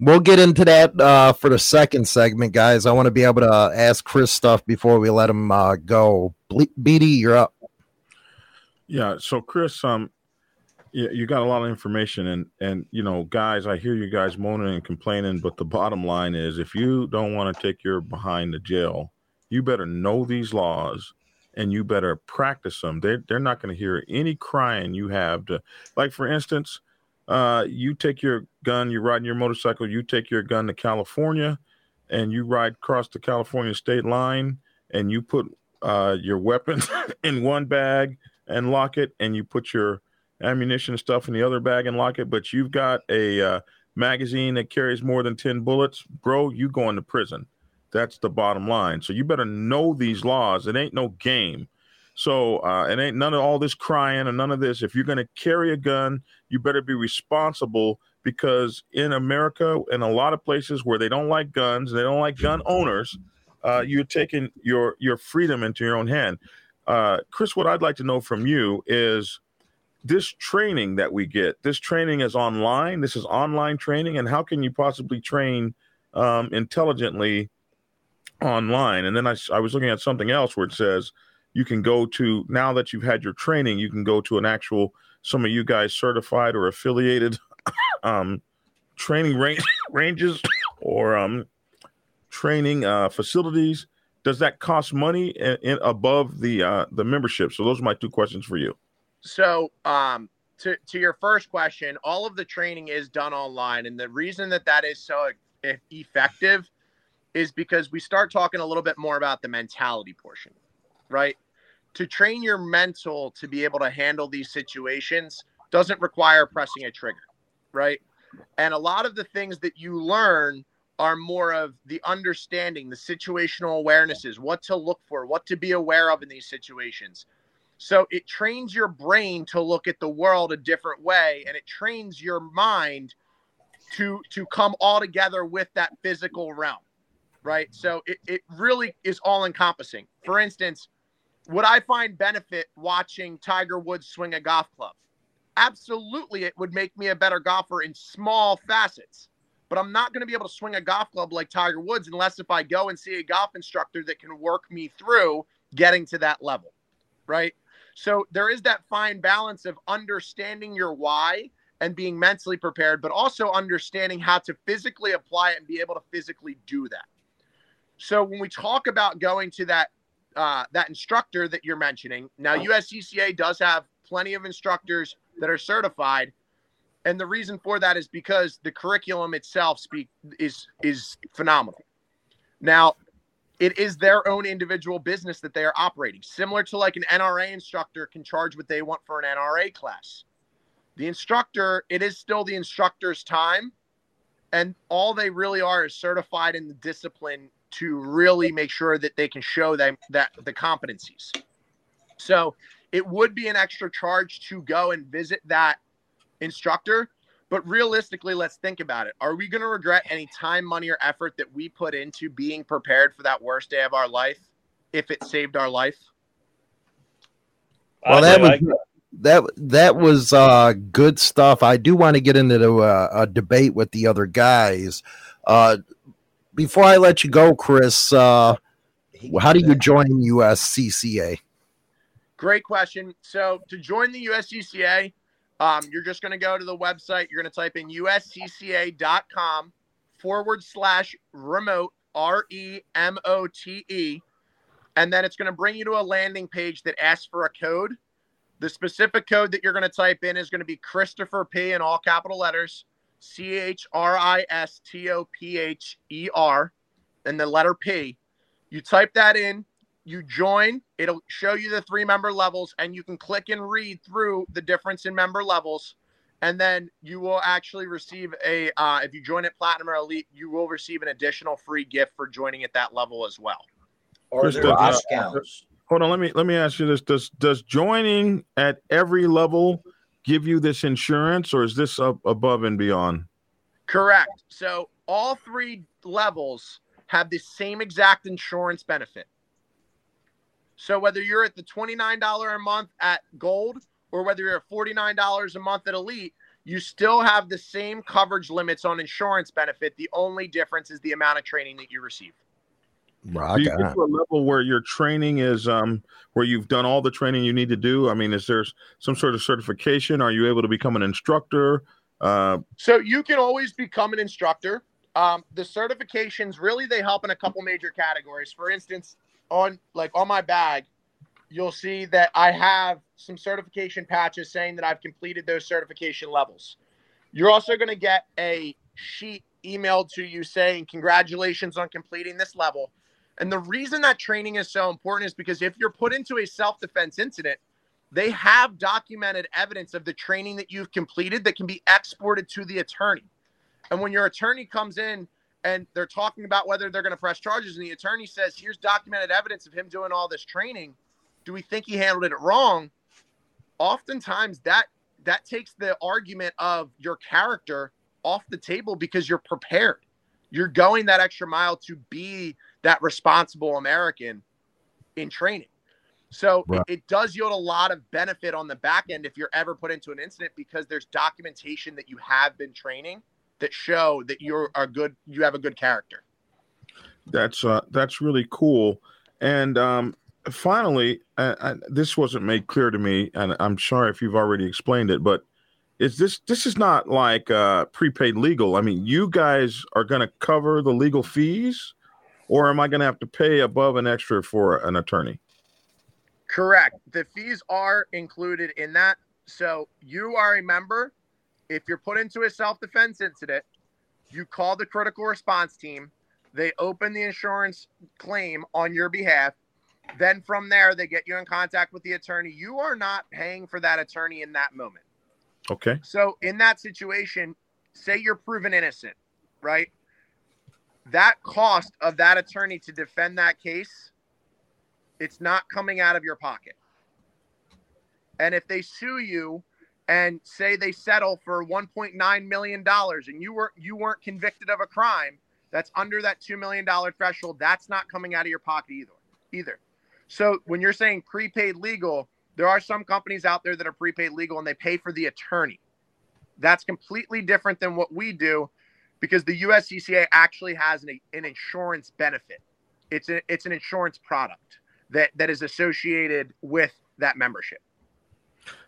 We'll get into that uh, for the second segment, guys. I want to be able to ask Chris stuff before we let him uh, go. BD, you're up. Yeah. So, Chris, um, you, got a lot of information, and and you know, guys, I hear you guys moaning and complaining, but the bottom line is, if you don't want to take your behind the jail, you better know these laws and you better practice them. They're, they're not going to hear any crying you have to, like, for instance, uh, you take your gun, you're riding your motorcycle, you take your gun to California and you ride across the California state line and you put uh, your weapon *laughs* in one bag and lock it, and you put your ammunition stuff in the other bag and lock it, but you've got a uh, magazine that carries more than 10 bullets, bro, you going to prison. That's the bottom line. So you better know these laws. It ain't no game. So uh, it ain't none of all this crying and none of this. If you're going to carry a gun, you better be responsible because in America, in a lot of places where they don't like guns, they don't like gun owners, uh, you're taking your your freedom into your own hand. Uh, Chris, what I'd like to know from you is this training that we get. This training is online. This is online training, and how can you possibly train um, intelligently online. And then I, I was looking at something else where it says you can go to now that you've had your training, you can go to an actual some of you guys certified or affiliated *laughs* um, training range, *coughs* ranges or um, training uh, facilities. Does that cost money in, in above the uh, the membership? So those are my two questions for you. So um, to to your first question, all of the training is done online, and the reason that that is so effective is because we start talking a little bit more about the mentality portion, right? To train your mental to be able to handle these situations doesn't require pressing a trigger, right? And a lot of the things that you learn are more of the understanding, the situational awarenesses, what to look for, what to be aware of in these situations. So it trains your brain to look at the world a different way and it trains your mind to to come all together with that physical realm right? So it, it really is all encompassing. For instance, would I find benefit watching Tiger Woods swing a golf club? Absolutely, it would make me a better golfer in small facets. But I'm not going to be able to swing a golf club like Tiger Woods unless if I go and see a golf instructor that can work me through getting to that level, right? So there is that fine balance of understanding your why and being mentally prepared, but also understanding how to physically apply it and be able to physically do that. So when we talk about going to that uh, that instructor that you're mentioning, now USCCA does have plenty of instructors that are certified, and the reason for that is because the curriculum itself speak is is phenomenal. Now, it is their own individual business that they are operating, similar to like an NRA instructor can charge what they want for an NRA class. The instructor, it is still the instructor's time, and all they really are is certified in the discipline to really make sure that they can show them that the competencies. So it would be an extra charge to go and visit that instructor. But realistically, let's think about it. Are we going to regret any time, money, or effort that we put into being prepared for that worst day of our life if it saved our life? Well, that was that that was uh, good stuff. I do want to get into a, uh, a debate with the other guys. Uh, before I let you go, Chris, uh, how do you join USCCA? Great question. So to join the USCCA, um, you're just going to go to the website. You're going to type in uscca.com forward slash remote, R E M O T E. And then it's going to bring you to a landing page that asks for a code. The specific code that you're going to type in is going to be Christopher P in all capital letters. C H R I S T O P H E R, and the letter P. You type that in, you join, it'll show you the three member levels, and you can click and read through the difference in member levels. And then you will actually receive a, uh, if you join at Platinum or Elite, you will receive an additional free gift for joining at that level as well. Or there discounts. Hold on, let me let me ask you this: Does does joining at every level give you this insurance, or is this up above and beyond? Correct. So all three levels have the same exact insurance benefit. So whether you're at the $29 a month at gold or whether you're at $49 a month at elite, you still have the same coverage limits on insurance benefit. The only difference is the amount of training that you receive. Rock Do you get to a level where your training is um where you've done all the training you need to do? I mean, is there some sort of certification? Are you able to become an instructor? Uh, So you can always become an instructor. Um, the certifications really they help in a couple major categories. For instance, on like on my bag, you'll see that I have some certification patches saying that I've completed those certification levels. You're also going to get a sheet emailed to you saying congratulations on completing this level. And the reason that training is so important is because if you're put into a self-defense incident, they have documented evidence of the training that you've completed that can be exported to the attorney. And when your attorney comes in and they're talking about whether they're going to press charges, and the attorney says, Here's documented evidence of him doing all this training. Do we think he handled it wrong? Oftentimes that that takes the argument of your character off the table because you're prepared. You're going that extra mile to be that responsible American in training. So Right. it, it does yield a lot of benefit on the back end if you're ever put into an incident because there's documentation that you have been training that show that you're a good you have a good character. that's uh, that's really cool. And um, finally, uh, I, this wasn't made clear to me, and I'm sorry if you've already explained it, but is this this is not like uh, prepaid legal? I mean, you guys are going to cover the legal fees, or am I going to have to pay above and extra for an attorney? Correct. The fees are included in that. So you are a member. If you're put into a self defense incident, you call the critical response team. They open the insurance claim on your behalf. Then from there, they get you in contact with the attorney. You are not paying for that attorney in that moment. Okay. So in that situation, say you're proven innocent, right? That cost of that attorney to defend that case, it's not coming out of your pocket. And if they sue you and say they settle for 1.9 million dollars and you weren't you weren't convicted of a crime that's under that 2 million dollar threshold, that's not coming out of your pocket either. Either. So when you're saying prepaid legal, there are some companies out there that are prepaid legal and they pay for the attorney. That's completely different than what we do because the USCCA actually has an, an insurance benefit. It's a, it's an insurance product that that is associated with that membership.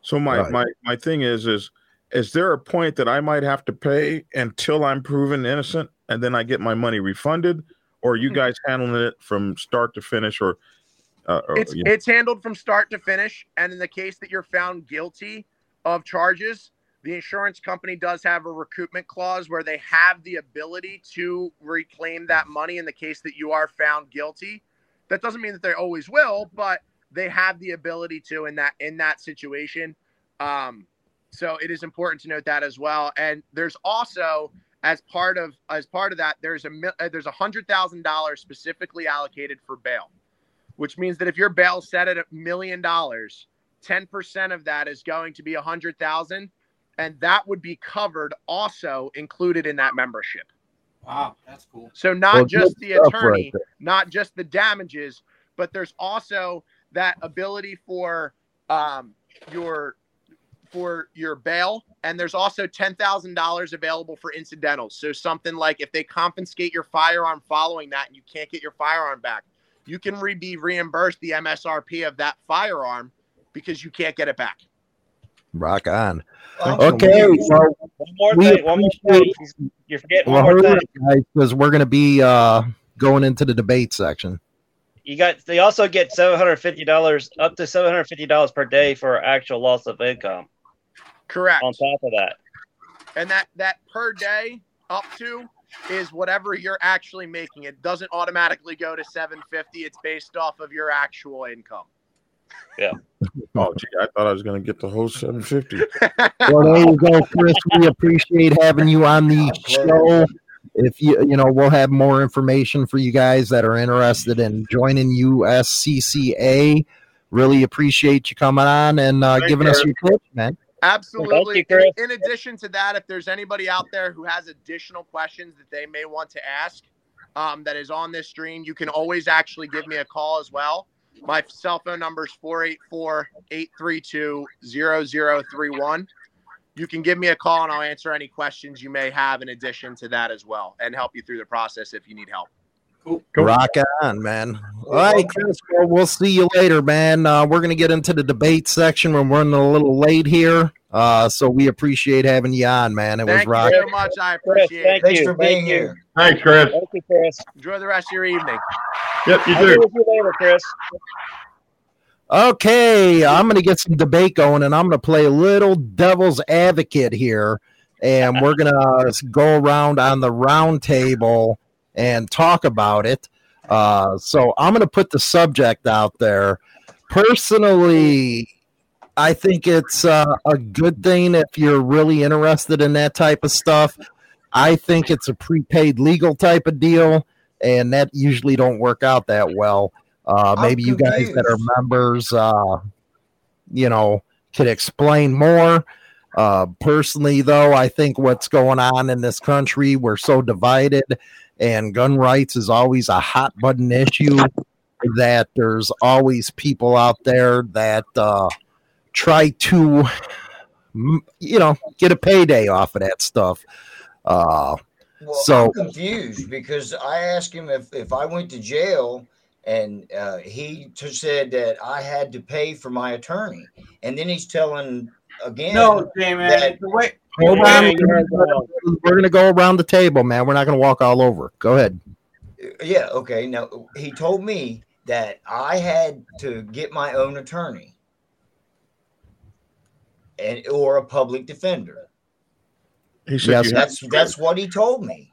So my Right. my my thing is is is there a point that I might have to pay until I'm proven innocent and then I get my money refunded, or are you guys handling it from start to finish, or, uh, or It's you know, it's handled from start to finish, and in the case that you're found guilty of charges, the insurance company does have a recoupment clause where they have the ability to reclaim that money in the case that you are found guilty. That doesn't mean that they always will, but they have the ability to in that in that situation. Um, so it is important to note that as well. And there's also as part of as part of that, there's a uh, there's a hundred thousand dollars specifically allocated for bail, which means that if your bail set at a million dollars, ten percent of that is going to be a hundred thousand, and that would be covered also included in that membership. Wow, that's cool. So not Well, just the stuff right attorney, not just the damages, but there's also that ability for um, your for your bail, and there's also ten thousand dollars available for incidentals. So something like if they confiscate your firearm following that, and you can't get your firearm back, you can re- be reimbursed the MSRP of that firearm because you can't get it back. Rock on. Awesome. Okay, well, One more thing. One more thing. You're forgetting well one more thing. guys, because we're going to be uh, going into the debate section. You got. They also get seven hundred fifty dollars, up to seven hundred fifty dollars per day for actual loss of income. Correct. On top of that, and that that per day up to is whatever you're actually making it doesn't automatically go to 750 it's based off of your actual income oh gee, I thought I was going to get the whole seven fifty. *laughs* Well, there you go, Chris. We appreciate having you on the show. If you, you know, we'll have more information for you guys that are interested in joining USCCA. Really appreciate you coming on and uh, giving you. us your tips, man. absolutely you, Chris. in, in addition to that if there's anybody out there who has additional questions that they may want to ask um, that is on this stream you can always actually give me a call as well My cell phone number is 484 832 0031. You can give me a call and I'll answer any questions you may have in addition to that as well and help you through the process if you need help. Cool. Rock on, man. All right, Chris. Well, we'll see you later, man. Uh, we're going to get into the debate section. When we're running a little late here. Uh, so we appreciate having you on, man. It Thank was rock. you so much. I Chris, appreciate thank it. Thanks you. for being thank you. here. Thanks, Chris. Thank you, Chris. Enjoy the rest of your evening. Yep, you I'll be do. with you later, Chris. Okay, I'm going to get some debate going, and I'm going to play a little devil's advocate here, and we're going to go around on the round table and talk about it. Uh, so I'm going to put the subject out there. Personally, I think it's uh, a good thing if you're really interested in that type of stuff. I think it's a prepaid legal type of deal, and that usually don't work out that well. Uh, maybe you guys that are members, uh, you know, could explain more. Uh, personally, though, I think what's going on in this country, we're so divided, and gun rights is always a hot button issue. That there's always people out there that uh, try to, you know, get a payday off of that stuff. Uh, Well, So- I'm confused because I asked him if, if I went to jail and uh, he t- said that I had to pay for my attorney. And then he's telling again. No, J man. that- The hold on, you're right, Paul. we're gonna go around the table, man. We're not gonna walk all over. Go ahead. Yeah, okay. Now, he told me that I had to get my own attorney and or a public defender. He said Yes, That's that's what he told me.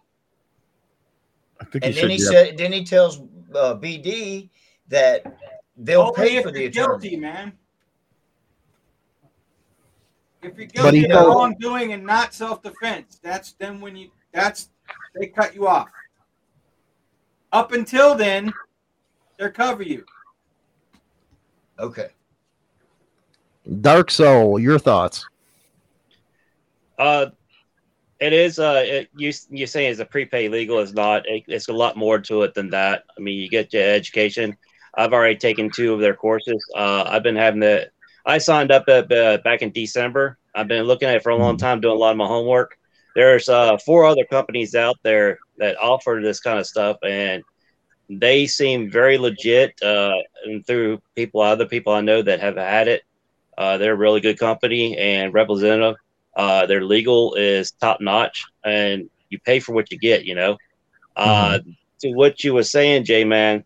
I think he And said, then he you said, then he tells uh, BD that they'll only pay for the attorney. guilty, man. If you're But he guilty of wrongdoing and not self-defense, that's then when you that's they cut you off. Up until then, they cover you. Okay. Dark Soul, your thoughts? Uh, it is. Uh, it, you you saying it's a prepaid legal is not. It, it's a lot more to it than that. I mean, you get your education. I've already taken two of their courses. Uh, I've been having the. I signed up at, uh, back in December. I've been looking at it for a long time, doing a lot of my homework. There's uh, four other companies out there that offer this kind of stuff, and they seem very legit. Uh, and through people, other people I know that have had it, uh, they're a really good company and representative. Uh, their legal is top notch, and you pay for what you get. You know. Uh, to what you were saying, J man,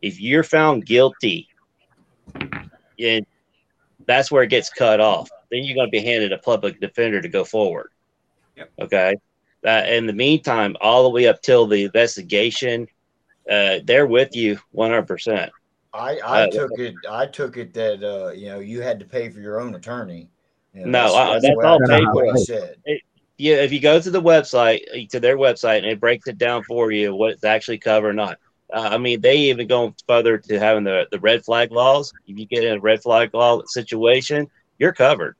if you're found guilty, and that's where it gets cut off. Then you're going to be handed a public defender to go forward. Yep. Okay. Uh, in the meantime, all the way up till the investigation, uh, they're with you 100%. I, I Uh, took it. I took it that uh, you know you had to pay for your own attorney. You know, No, uh, that's what all paid what for. said. Yeah, if you go to the website, to their website, and it breaks it down for you what it's actually covered or not. Uh, I mean, they even go further to having the, the red flag laws. If you get in a red flag law situation, you're covered.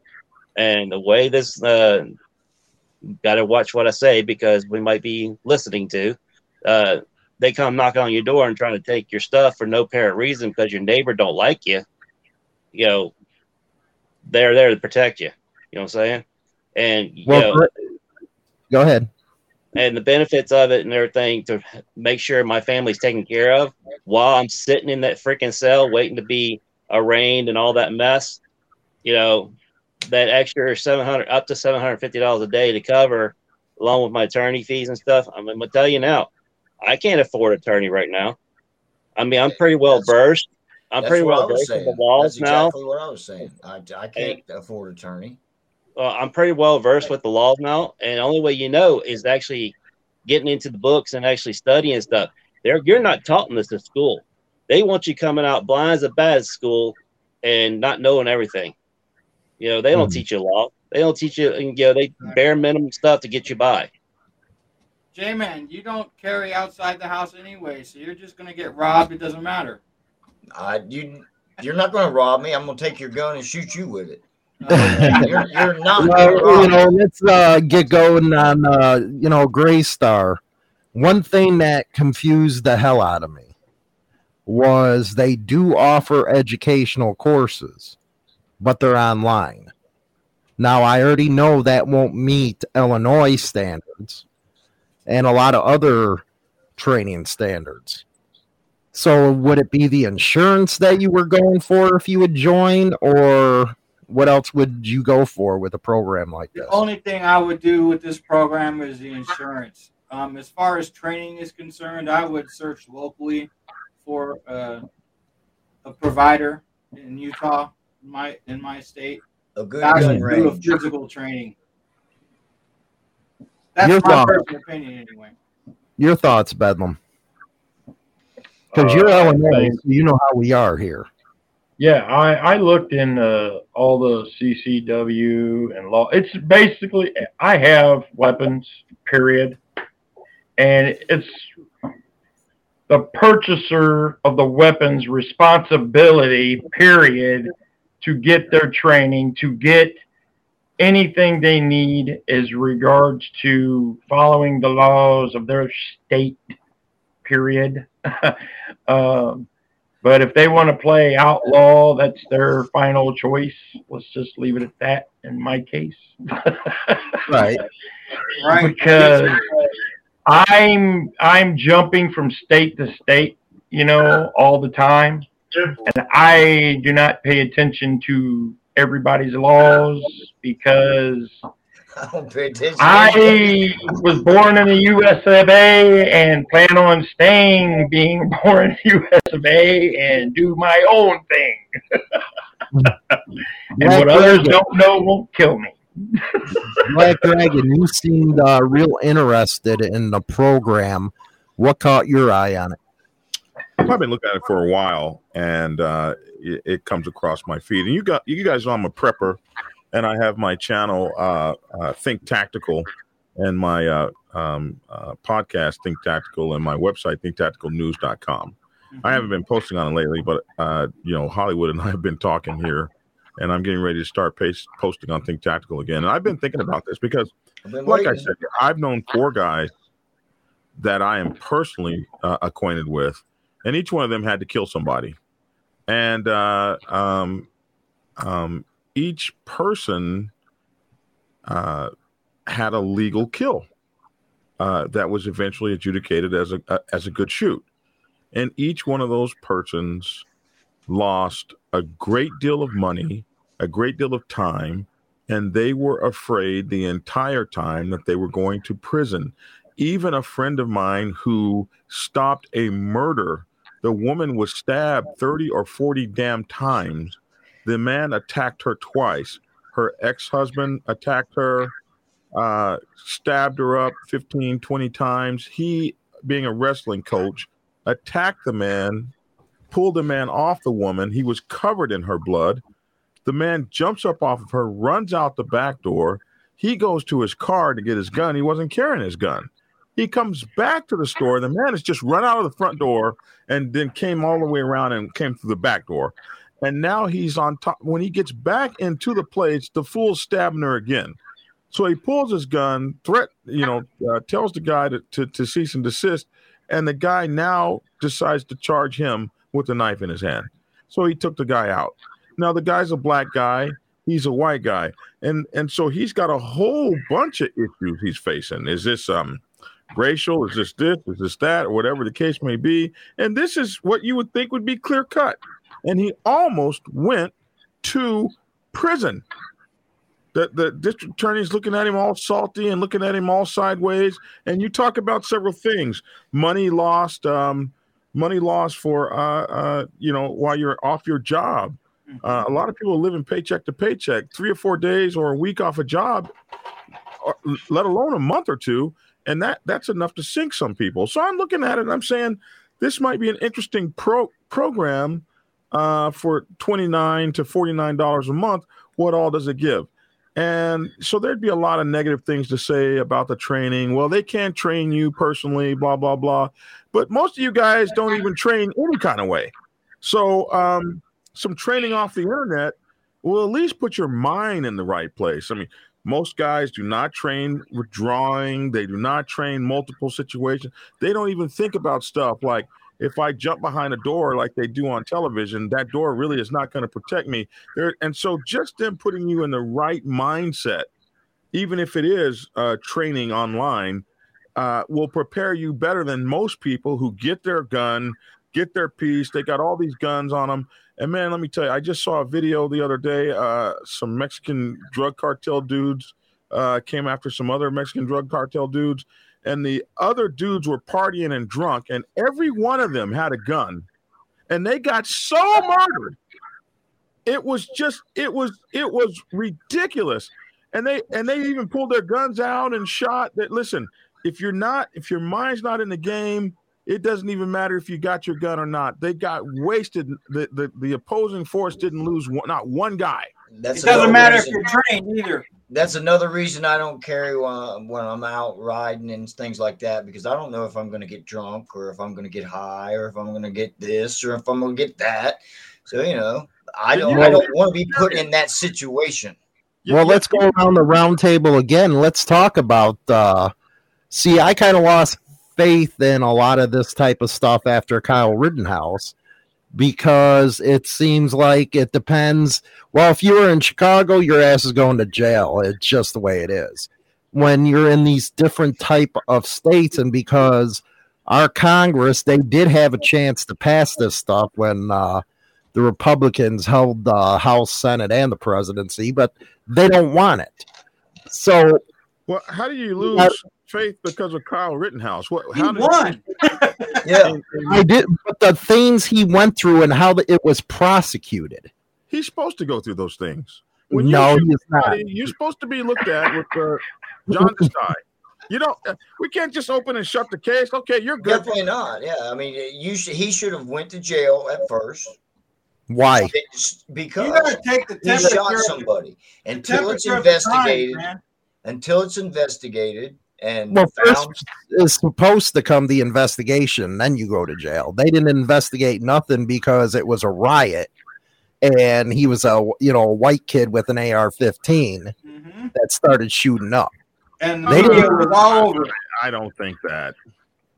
And the way this, uh, got to watch what I say because we might be listening to. Uh, they come knocking on your door and trying to take your stuff for no apparent reason because your neighbor don't like you. You know, they're there to protect you. You know what I'm saying? And you Well, know, go ahead. and the benefits of it and everything to make sure my family's taken care of while I'm sitting in that freaking cell waiting to be arraigned and all that mess. You know, that extra seven hundred up to seven hundred fifty dollars a day to cover, along with my attorney fees and stuff. I'm gonna tell you now, I can't afford attorney right now. I mean, I'm pretty well versed. I'm pretty well versed in the laws That's now. exactly what I was saying. I, I can't afford attorney. uh, I'm pretty well versed with the laws now, and the only way you know is actually getting into the books and actually studying stuff. There, you're not taught this at school. They want you coming out blind as a bat at school and not knowing everything. You know, they don't Mhm. teach you law. They don't teach you, you know, they bare minimum stuff to get you by. J man, you don't carry outside the house anyway, so you're just gonna get robbed. It doesn't matter. I you you're not going to rob me. I'm going to take your gun and shoot you with it. *laughs* Uh, You're, you're not going Well, to you know, let's uh, get going on, uh, you know, Gray Star. One thing that confused the hell out of me was they do offer educational courses, but they're online. Now, I already know that won't meet Illinois standards and a lot of other training standards. So, would it be the insurance that you were going for if you would join, or what else would you go for with a program like this? The only thing I would do with this program is the insurance. Um, as far as training is concerned, I would search locally for uh, a provider in Utah, in my in my state, A good actually gun range. physical training. That's Your my thought. personal opinion, anyway. Your thoughts, Bedlam? Because Uh, you're I Illinois, so you know how we are here. Yeah, I, I looked in uh, all the CCW and law. It's basically I have weapons, period, and it's the purchaser of the weapons responsibility, period, to get their training, to get anything they need as regards to following the laws of their state, period. *laughs* um, but if they want to play outlaw, that's their final choice. Let's just leave it at that in my case. *laughs* Right. Right. because I'm I'm jumping from state to state, you know, all the time. And I do not pay attention to everybody's laws because I don't pay attention. I was born in the US of A and plan on staying being *laughs* born in the US of A and do my own thing. *laughs* and Black what others don't know won't kill me. *laughs* Black Dragon, you seemed uh, real interested in the program. What caught your eye on it? I've been looking at it for a while, and uh, it, it comes across my feed. And you got you guys know I'm a prepper, and I have my channel uh, uh, Think Tactical, and my uh, um, uh, podcast Think Tactical, and my website ThinkTacticalNews.com. I haven't been posting on it lately, but uh, you know Hollywood and I have been talking here, and I'm getting ready to start pace, posting on Think Tactical again. And I've been thinking about this because like I said, I've known four guys that I am personally uh, acquainted with, and each one of them had to kill somebody, and uh, um, um, each person uh, had a legal kill uh, that was eventually adjudicated as a, a as a good shoot, and each one of those persons lost a great deal of money, a great deal of time, and they were afraid the entire time that they were going to prison. Even a friend of mine who stopped a murder, the woman was stabbed 30 or 40 damn times. The man attacked her twice. Her ex husband attacked her, uh, stabbed her up 15, 20 times. He, being a wrestling coach, attacked the man, pulled the man off the woman. He was covered in her blood. The man jumps up off of her, runs out the back door. He goes to his car to get his gun. He wasn't carrying his gun. He comes back to the store. The man has just run out of the front door and then came all the way around and came through the back door. And now he's on top. When he gets back into the place, the fool's stabbing her again. So he pulls his gun, threat, you know, uh, tells the guy to, to, to cease and desist. And the guy now decides to charge him with a knife in his hand. So he took the guy out. Now the guy's a black guy. He's a white guy, and and so he's got a whole bunch of issues he's facing. Is this um racial? Is this this? Is this that? Or whatever the case may be. And this is what you would think would be clear cut. And he almost went to prison. The, the district attorney's looking at him all salty and looking at him all sideways. And you talk about several things: money lost, um, money lost for uh, uh, you know while you're off your job. Uh, a lot of people live in paycheck to paycheck, three or four days or a week off a job, or, let alone a month or two, and that that's enough to sink some people. So I'm looking at it and I'm saying this might be an interesting pro program uh, for twenty nine to forty nine dollars a month. What all does it give? And so there'd be a lot of negative things to say about the training. Well, they can't train you personally, blah blah blah. But most of you guys don't even train any kind of way. So um, some training off the internet will at least put your mind in the right place. I mean, most guys do not train withdrawing, they do not train multiple situations. They don't even think about stuff like if I jump behind a door like they do on television, that door really is not going to protect me. And so just them putting you in the right mindset, even if it is uh, training online, uh, will prepare you better than most people who get their gun, get their piece. They got all these guns on them. And man, let me tell you, I just saw a video the other day. Uh, some Mexican drug cartel dudes uh, came after some other Mexican drug cartel dudes, and the other dudes were partying and drunk, and every one of them had a gun, and they got so murdered. It was just, it was, it was ridiculous, and they and they even pulled their guns out and shot. That listen, if you're not, if your mind's not in the game, it doesn't even matter if you got your gun or not. They got wasted. The the, the opposing force didn't lose one, not one guy. That's It doesn't another matter if reason- you're trained either. That's another reason I don't carry when, when I'm out riding and things like that because I don't know if I'm going to get drunk or if I'm going to get high or if I'm going to get this or if I'm going to get that. So you know, I don't. I don't want to be put in that situation. Well, let's go around the round table again. Let's talk about. Uh, see, I kind of lost faith in a lot of this type of stuff after Kyle Rittenhouse because it seems like it depends. Well, if you were in Chicago, your ass is going to jail. It's just the way it is. When you're in these different type of states, and because our Congress, they did have a chance to pass this stuff when uh, the Republicans held the House, Senate, and the presidency, but they don't want it. So Well, how do you lose Because of Kyle Rittenhouse? What? He How did won. *laughs* Yeah, and- and I did, but the things he went through and how the, it was prosecuted. he's supposed to go through those things. no, you shoot he's not. somebody, you're supposed to be looked at with uh, John Desai. You don't. uh, We can't just open and shut the case. Okay, you're good. definitely not. Yeah, I mean, you should. He should have went to jail at first Why? It's You because gotta take the he shot somebody. Until it's temperature of the times, investigated, man. until it's investigated and Well, found. first is supposed to come the investigation, then you go to jail. They didn't investigate nothing because it was a riot, and he was a you know a white kid with an AR-15 Mhm. that started shooting up. And They media didn't- was all over. I don't think that.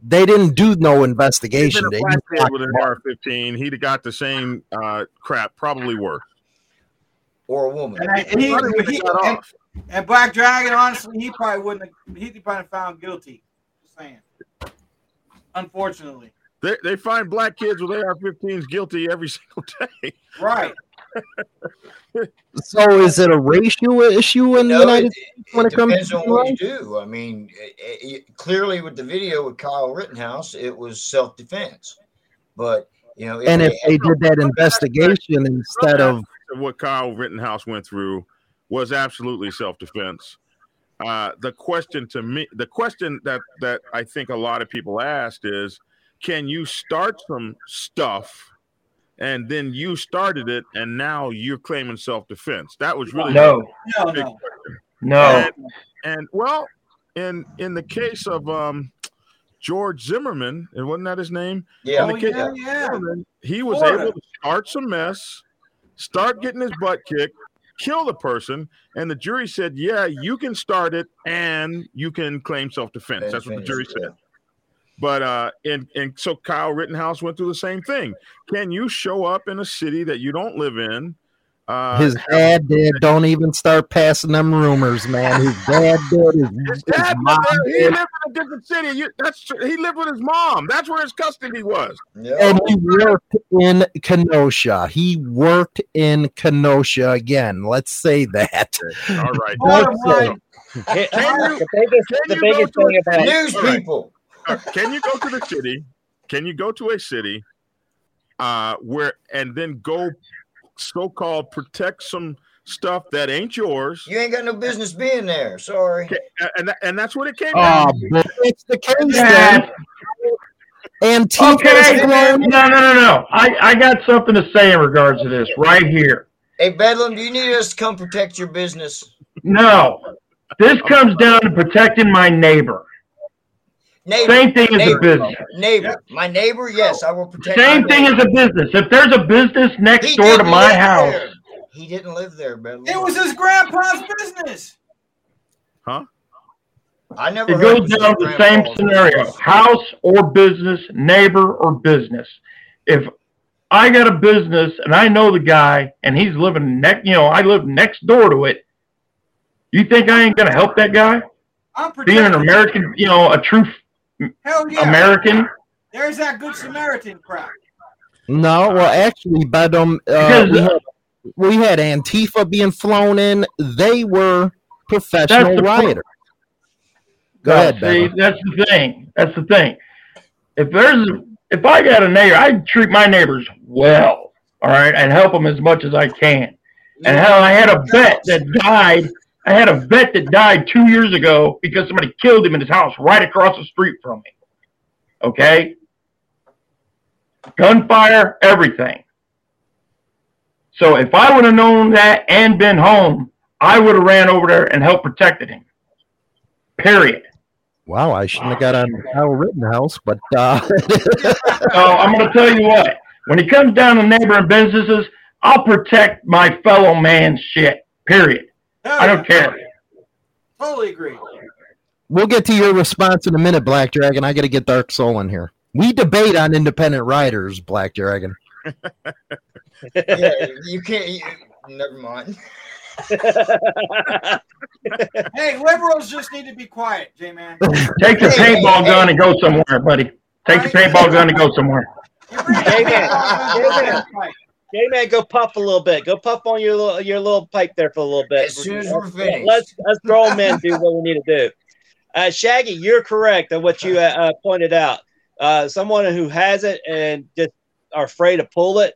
They didn't do no investigation. They kid with an. AR-15, he'd have got the same uh, crap, probably worse. or a woman. And, I, and, he, Probably he- and, off. And Black Dragon, honestly, he probably wouldn't. Have, he'd probably found guilty. Just saying. Unfortunately, They, they find black kids with AR-15s guilty every *laughs* single day. right? *laughs* So is it a racial issue in the United it, States when it it comes depends to on what you do. I mean, it, it- clearly with the video with Kyle Rittenhouse, it was self-defense. But you know, And if they did that investigation instead of what Kyle Rittenhouse went through was absolutely self-defense. Uh, the question to me, the question that that I think a lot of people asked is, can you start some stuff, and then you started it, and now you're claiming self-defense? That was really No, No, big no. no. And, and well, in in the case of um, George Zimmerman, and wasn't that his name? yeah, Oh, kid- yeah, yeah. Zimmerman, he was Florida. able to start some mess, start getting his butt kicked, kill the person, and the jury said, "Yeah, you can start it, and you can claim self-defense." That's what the jury said. But uh, and and so Kyle Rittenhouse went through the same thing. Can you show up in a city that you don't live in? Uh, his dad did, don't even start passing them rumors, man. His *laughs* dad did. His, His his dad mom. He did. lived in a different city. You, that's true. he lived with his mom. That's where his custody was. Yeah. and he worked in Kenosha. He worked in Kenosha again. Let's say that. All right. *laughs* Bottom line, Can you, the biggest, can the you biggest go to about News All right. people. uh, can you go to the city? Can you go to a city uh, where and then go so-called protect some stuff that ain't yours? You ain't got no business being there. Sorry. And and that's what it came Oh, down. but it's the case Yeah. then. Antifa Okay, no, no, no, no. I, I got something to say in regards to this right here. Hey, Bedlam, do you need us to come protect your business? No, this comes down to protecting my neighbor. Neighbor. Same thing as a business. Neighbor. My neighbor, yes, I will protect Same my thing neighbor. as a business. If there's a business next He door to my house, there. He didn't live there, Bedlam. it was his grandpa's business. Huh? I never It goes down the same scenario: house. house or business, neighbor or business. If I got a business and I know the guy and he's living next, you know, I live next door to it. You think I ain't gonna help that guy? I'm Being an. American, you know, a true Hell yeah. American. There's that good Samaritan crap. No, well, actually, Bedlam, uh, Because- we, had, we had Antifa being flown in. They were professional That's the point. rioters. Go No, ahead, See, Bedlam. that's the thing. That's the thing. If there's, if I got a neighbor, I treat my neighbors well, all right, and help them as much as I can. And hell, I had a vet that died. I had a vet that died two years ago because somebody killed him in his house right across the street from me. Okay? Gunfire, everything. So if I would have known that and been home, I would have ran over there and helped protected him. Period. Wow, I shouldn't have got on Kyle Rittenhouse, but uh, *laughs* So I'm going to tell you what. When it comes down to neighboring businesses, I'll protect my fellow man's shit. Period. Hell I don't yeah. care. Totally agree. we'll get to your response in a minute, Black Dragon. I got to get Dark Soul in here. We debate on independent riders, Black Dragon. *laughs* yeah, you can't. You, never mind. *laughs* Hey, liberals just need to be quiet, J man. Take your Hey, paintball hey, gun and go somewhere, buddy. Take your paintball gun and go somewhere. Hey, man. Hey man, go puff a little bit. Go puff on your little your little pipe there for a little bit. As soon as we're finished. Let's let's grown men do what we need to do. Uh, Shaggy, you're correct on what you uh, uh, pointed out. Uh, someone who has it and just are afraid to pull it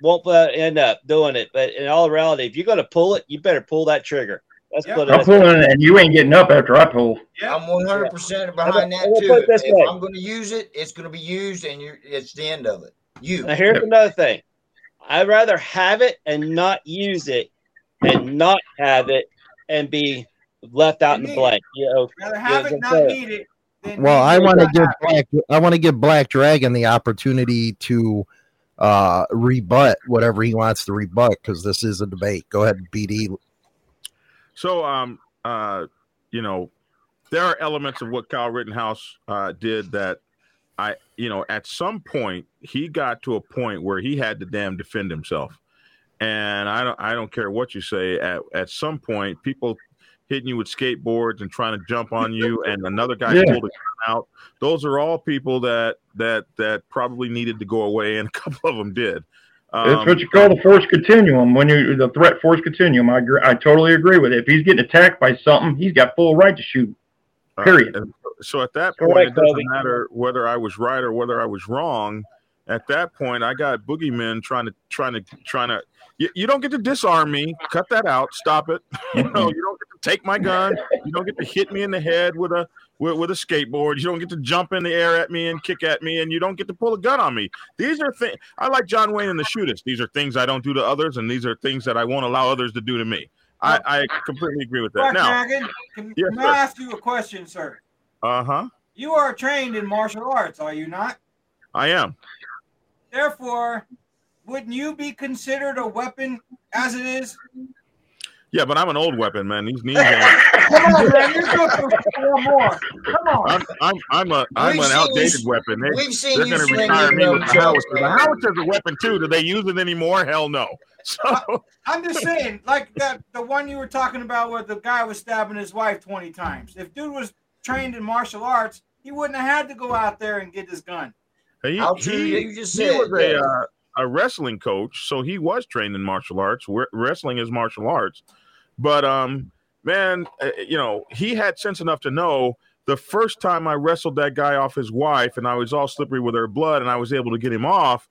won't uh, end up doing it. But in all reality, if you're going to pull it, you better pull that trigger. Let's Yep. put it. I'm pulling and you ain't getting up after I pull. Yeah, I'm 100 percent behind I'm that gonna too. put it this If way. I'm going to use it, it's going to be used, and you're, it's the end of it. You. Now here's another thing. I'd rather have it and not use it, and not have it and be left out in the Need blank. You know, Rather have Yeah, it, not need it. Well, I want to give. Black, I want to give Black Dragon the opportunity to uh, rebut whatever he wants to rebut because this is a debate. Go ahead, BD. So, um, uh, you know, there are elements of what Kyle Rittenhouse uh, did that I, you know, at some point he got to a point where he had to damn defend himself. And I don't, I don't care what you say. At at some point, people hitting you with skateboards and trying to jump on you, *laughs* and another guy Yeah. pulled a gun out. Those are all people that that that probably needed to go away, and a couple of them did. That's Um, what you call the force continuum. When you the threat force continuum, I agree, I totally agree with it. If he's getting attacked by something, he's got full right to shoot. Uh, Period. and so at that Correct, point, it doesn't Kobe. matter whether I was right or whether I was wrong. At that point, I got boogeymen trying to trying to trying to. You, you don't get to disarm me. Cut that out. Stop it. *laughs* you know, you don't get to take my gun. You don't get to hit me in the head with a with, with a skateboard. You don't get to jump in the air at me and kick at me, and you don't get to pull a gun on me. These are things I like John Wayne and the Shootist. These are things I don't do to others, and these are things that I won't allow others to do to me. I, I completely agree with that. Black Now, Dragon, can, Yes, can I ask you a question, sir? Uh huh, You are trained in martial arts, are you not? I am. Therefore, wouldn't you be considered a weapon as it is? Yeah, but I'm an old weapon, man. These knees ain't. Come on, man, you're good for four more. Come on. I'm I'm I'm a I'm We've an outdated you- weapon. They, We've seen they're you going to retire me with the howitzer. The a weapon too. Do they use it anymore? Hell no. *laughs* So I'm just saying, like that the one you were talking about where the guy was stabbing his wife 20 times. If dude was trained in martial arts, he wouldn't have had to go out there and get his gun. he, How true he, you just he said, was a uh, a wrestling coach, so he was trained in martial arts. Wrestling is martial arts, but um, man, uh, you know, he had sense enough to know. The first time I wrestled that guy off his wife, and I was all slippery with her blood, and I was able to get him off.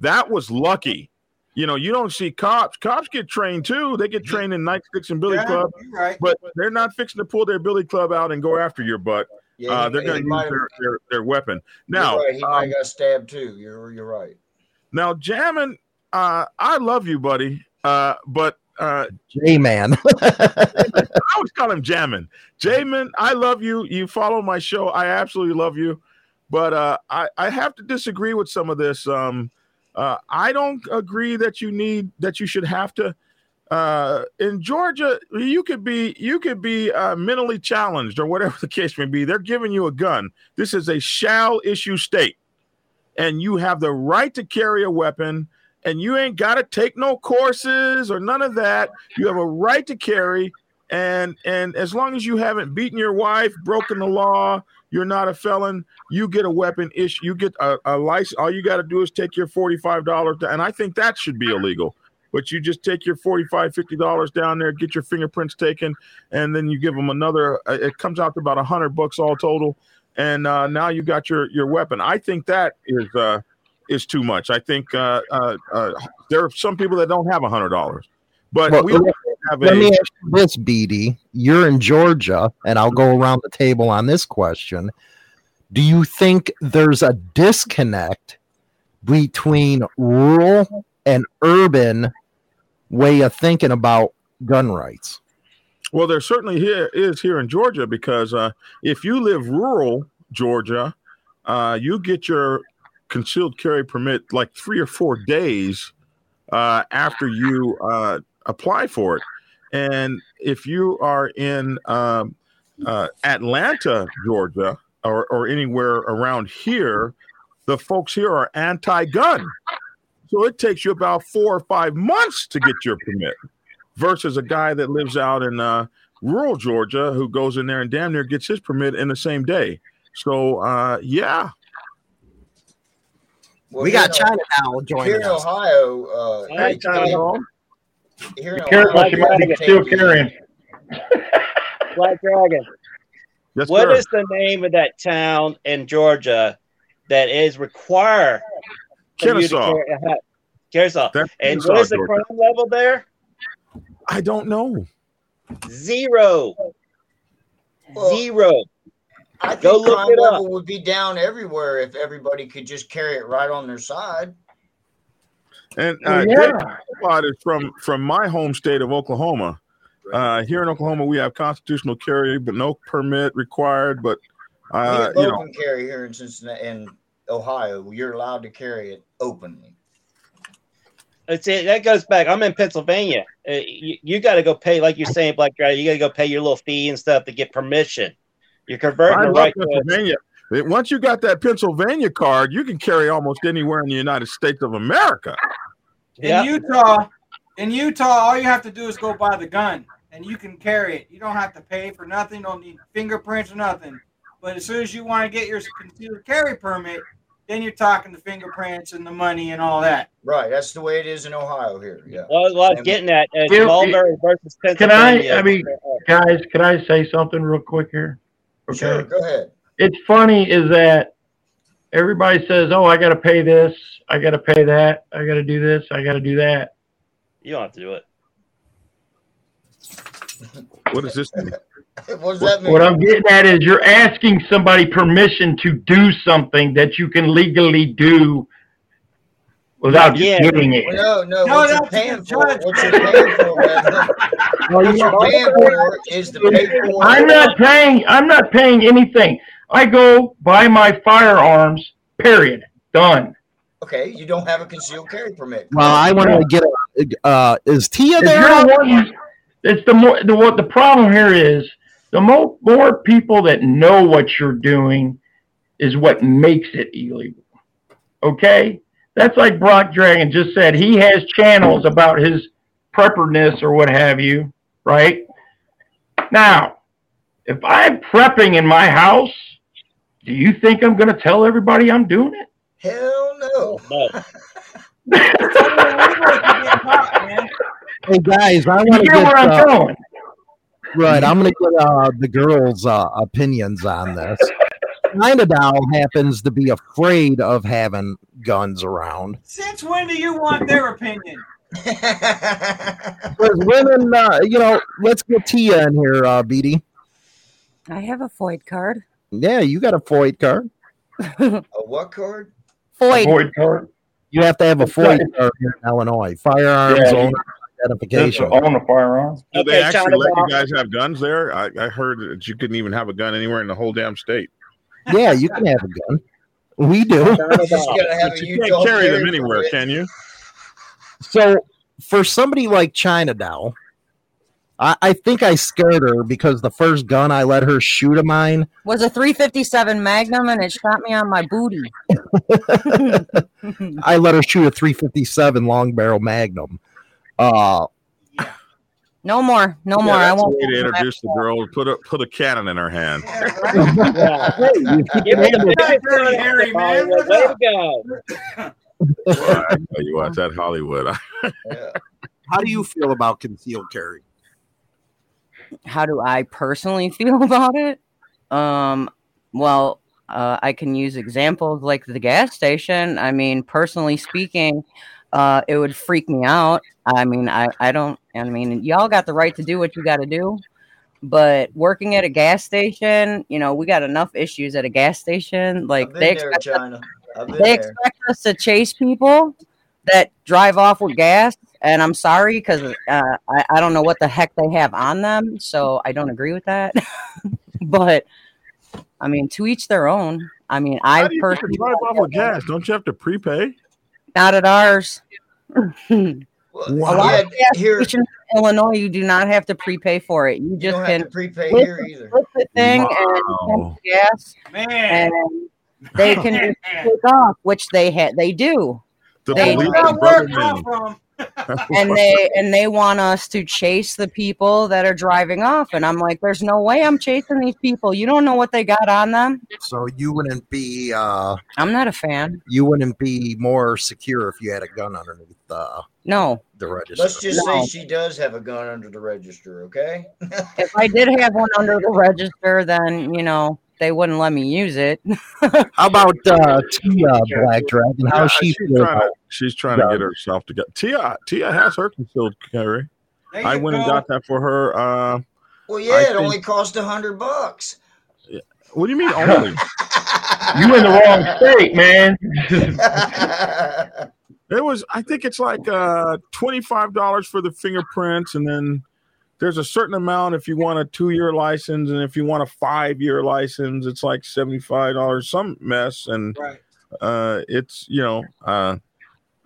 That was lucky. You know, you don't see cops. Cops get trained too. They get trained in nightsticks and billy Yeah, club. right. but they're not fixing to pull their billy club out and go after your butt. Yeah, Uh, they're going to use their, their, their weapon. Now, right, he might um, have got stabbed too. You're you're right. now, Jammin, uh, I love you, buddy, uh, but uh, J man. *laughs* I always call him Jammin. Jamin, I love you. You follow my show. I absolutely love you, but uh, I I have to disagree with some of this. Um, uh, I don't agree that you need that you should have to uh, in Georgia, you could be you could be uh, mentally challenged or whatever *laughs* the case may be. They're giving you a gun. This is a shall issue state, and you have the right to carry a weapon. And you ain't got to take no courses or none of that. You have a right to carry, and and as long as you haven't beaten your wife, broken the law, you're not a felon. You get a weapon issue. You get a, a license. All you got to do is take your forty-five dollars, and I think that should be illegal but you just take your $45, 50 dollars down there get your fingerprints taken and then you give them another uh, it comes out to about 100 bucks all total and uh, now you got your your weapon i think that is uh is too much i think uh, uh, uh there are some people that don't have a hundred dollars but Well, we let- a me ask you this, BD. You're in Georgia, and I'll go around the table on this question. Do you think there's a disconnect between rural and urban way of thinking about gun rights? Well, there certainly here is here in Georgia because uh, if you live rural Georgia, uh, you get your concealed carry permit like three or four days uh, after you uh, apply for it. And if you are in um, uh, Atlanta, Georgia, or, or anywhere around here, the folks here are anti gun. So it takes you about four or five months to get your permit versus a guy that lives out in uh, rural Georgia who goes in there and damn near gets his permit in the same day. So, uh, yeah, Well, we got in- China now Here joining in. Ohio, uh, Hi, they China. Take- here Be careful, Ohio, she might be still the- carrying. Black Dragon. yes, What sir. is the name of that town in Georgia that is required for Kennesaw. carry a hat? Kennesaw. And Kennesaw, what is the Georgia. crime level there? I don't know. Zero. Well, Zero. I Go think look crime it up. level would be down everywhere if everybody could just carry it right on their side. And Well, uh, yeah. Dave is from from my home state of Oklahoma. Uh, here in Oklahoma, we have constitutional carry, but no permit required. But uh, we you have know, carry here in Cincinnati in Ohio. You're allowed to carry it openly. It's it. That goes back. I'm in Pennsylvania. Uh, you you got to go pay, like you're saying, Black Dragon. You got to go pay your little fee and stuff to get permission. You're converting I the love right to Pennsylvania. Once you got that Pennsylvania card, you can carry almost anywhere in the United States of America. In Yeah. Utah, in Utah, all you have to do is go buy the gun, and you can carry it. You don't have to pay for nothing. You don't need fingerprints or nothing. But as soon as you want to get your concealed carry permit, then you're talking the fingerprints and the money and all that. Right. That's the way it is in Ohio here. Yeah. Well, what I was getting at uh, Yeah, Mulberry versus Pennsylvania. Can I- I mean- Guys, can I say something real quick here? Okay. Sure. Go ahead. It's funny is that everybody says, "Oh, I got to pay this, I got to pay that, I got to do this, I got to do that." you don't have to do it. What is this? *laughs* What does that mean? What I'm getting at is you're asking somebody permission to do something that you can legally do without Yeah. getting it. Well, no, no. No, what you're paying for, judge. what you're paying for, man, *laughs* what you're paying for is the paperwork. I'm not paying. I'm not paying anything. I go buy my firearms. Period. Done. Okay, you don't have a concealed carry permit. Well, I want to get. A, uh, is Tia If there? you're it's the more the what the problem here is the more more people that know what you're doing is what makes it illegal. Okay, that's like Brock Dragon just said. He has channels about his prepperness or what have you, right? Now, if I'm prepping in my house, do you think I'm going to tell everybody I'm doing it? Hell no. No. It's only illegal if you get caught, man. Hey guys, I want to get get where I'm uh, going? right. I'm going to get uh, the girls' uh, opinions on this. China doll happens to be afraid of having guns around. Since when do you want their opinion? *laughs* *laughs* Because women, uh, you know, let's get Tia in here, uh, BD. I have a Floyd card. Yeah, you got a FOID card. a what card? Floyd. Void card. You have to have a It's FOID not- card here in Illinois. Firearms Yeah, owner Just identification. own a firearm. Do they Okay, actually let you guys have guns there? I, I heard that you couldn't even have a gun anywhere in the whole damn state. Yeah, you can have a gun. We do. You just have you can't carry them anywhere, can you? So for somebody like China Doll, I, I think I scared her because the first gun I let her shoot of mine Was a 357 Magnum and it shot me on my booty. *laughs* I let her shoot a 357 long barrel Magnum. Uh, No more. No Yeah, more. I that's the won't. way to introduce the girl. Put a put a cannon in her hand. Yeah, right? *laughs* Yeah. Give me the biggest Dirty one Harry, man. Way go. *laughs* Well, I tell you what, that Hollywood. Yeah. how do you feel about concealed carry? How do I personally *laughs* feel about it? Um, well, uh, I can use examples like the gas station. I mean, personally speaking, uh, it would freak me out. I mean, I, I don't, I mean, y'all got the right to do what you got to do. But working at a gas station, you know, we got enough issues at a gas station. Like they there, expect us they there. expect us to chase people that drive off with gas and i'm sorry because uh, I, I don't know what the heck they have on them so i don't agree with that *laughs* but i mean to each their own i mean How i do you personally drive off with gas? Don't you have to prepay? not at ours Well, a lot yeah, of gas here in illinois you do not have to prepay for it you just don't can have to prepay flip here either. flip the thing Wow. and pump gas Man. and they *laughs* can take off which they had they do The They- police That's and where brother it come man. from. and they and they want us to chase the people that are driving off and i'm like there's no way i'm chasing these people you don't know what they got on them So you wouldn't be uh, i'm not a fan you wouldn't be more secure if you had a gun underneath the no the register. Let's just No. say she does have a gun under the register, okay? *laughs* if i did have one under the register then you know they wouldn't let me use it *laughs* How about uh, Tia Black Dragon? How Yeah, she she's feel trying about to, she's trying to get herself together. Tia Tia has her concealed carry. There I you went and got that for her. Uh, Well, yeah, I it think- only cost a hundred bucks. what do you mean *laughs* only? You in the wrong state, man. *laughs* It was. I think it's like uh, twenty five dollars for the fingerprints, and then there's a certain amount if you want a two year license, and if you want a five year license, it's like seventy five dollars. Some mess, and Right. uh, it's you know, uh,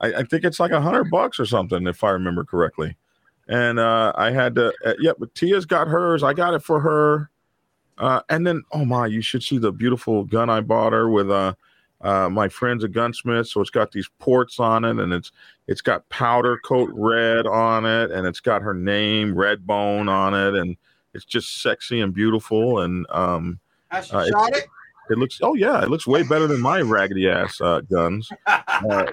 I, I think it's like a hundred bucks or something if I remember correctly. And uh, I had to, uh, yeah, but Tia's got hers. I got it for her. Uh, and then, oh my, you should see the beautiful gun I bought her with uh, uh, my friend's a gunsmith, so it's got these ports on it, and it's it's got powder coat red on it, and it's got her name Red Bone on it, and it's just sexy and beautiful, and um, Uh, shot it? it looks oh yeah, it looks way better than my raggedy ass uh, guns. *laughs* Uh,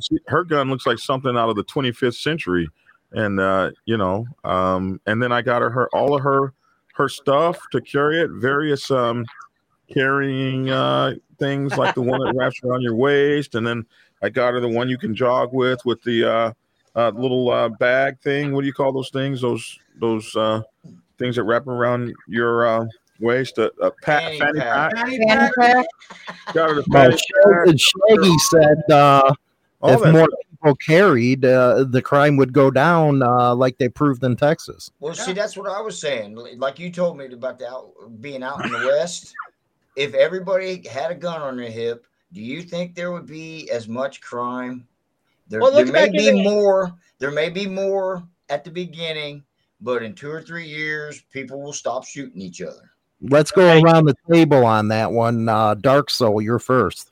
she, her gun looks like something out of the 25th century, and uh, you know, um, and then I got her her all of her her stuff to carry it, various um, carrying uh, things like the one that wraps around your waist, and then I got her the one you can jog with with the uh, uh, little uh, bag thing. What do you call those things? Those those uh, things that wrap around your uh, waist? A, a pat, Fanny fanny pack. pack. Fanny Fanny pack? pack? Got her the Well, fanny pack. Shag- Shaggy said uh, if more people carried, uh, the crime would go down, uh, like they proved in Texas. Well, see, that's what I was saying. Like you told me about the out, being out in the West. If everybody had a gun on their hip, do you think there would be as much crime? There, Well, there may be the- more. There may be more at the beginning, but in two or three years, people will stop shooting each other. Let's go around the table on that one. Uh, Dark Soul, you're first.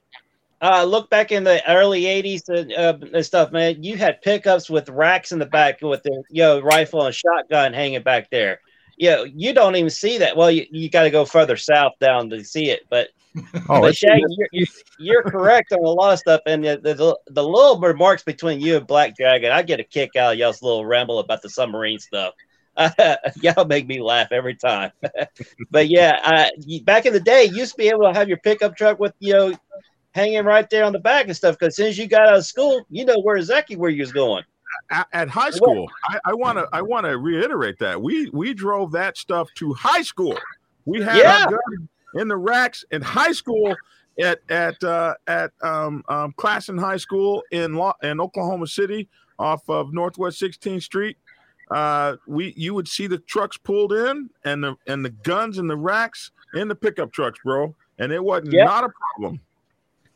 Uh, look back in the early '80s and, uh, and stuff, man. You had pickups with racks in the back with the you know rifle and shotgun hanging back there. You know, you don't even see that. Well, you, you got to go further south down to see it. But, Oh, but Shaggy, you're, you're, you're correct on a lot of stuff. And the, the, the little remarks between you and Black Dragon, I get a kick out of y'all's little ramble about the submarine stuff. *laughs* y'all make me laugh every time. *laughs* but yeah, uh, you- back in the day, you used to be able to have your pickup truck with you know hanging right there on the back and stuff. Because as soon as you got out of school, you know where exactly where you was going. At, at high school. I want to I want to reiterate that we we drove that stuff to high school. We had Yeah. in the racks in high school at at uh, at um, um, Classen High School in Lo- in Oklahoma City off of Northwest 16th Street. Uh, we you would see the trucks pulled in and the and the guns and the racks in the pickup trucks, bro, and it wasn't Yeah. not a problem.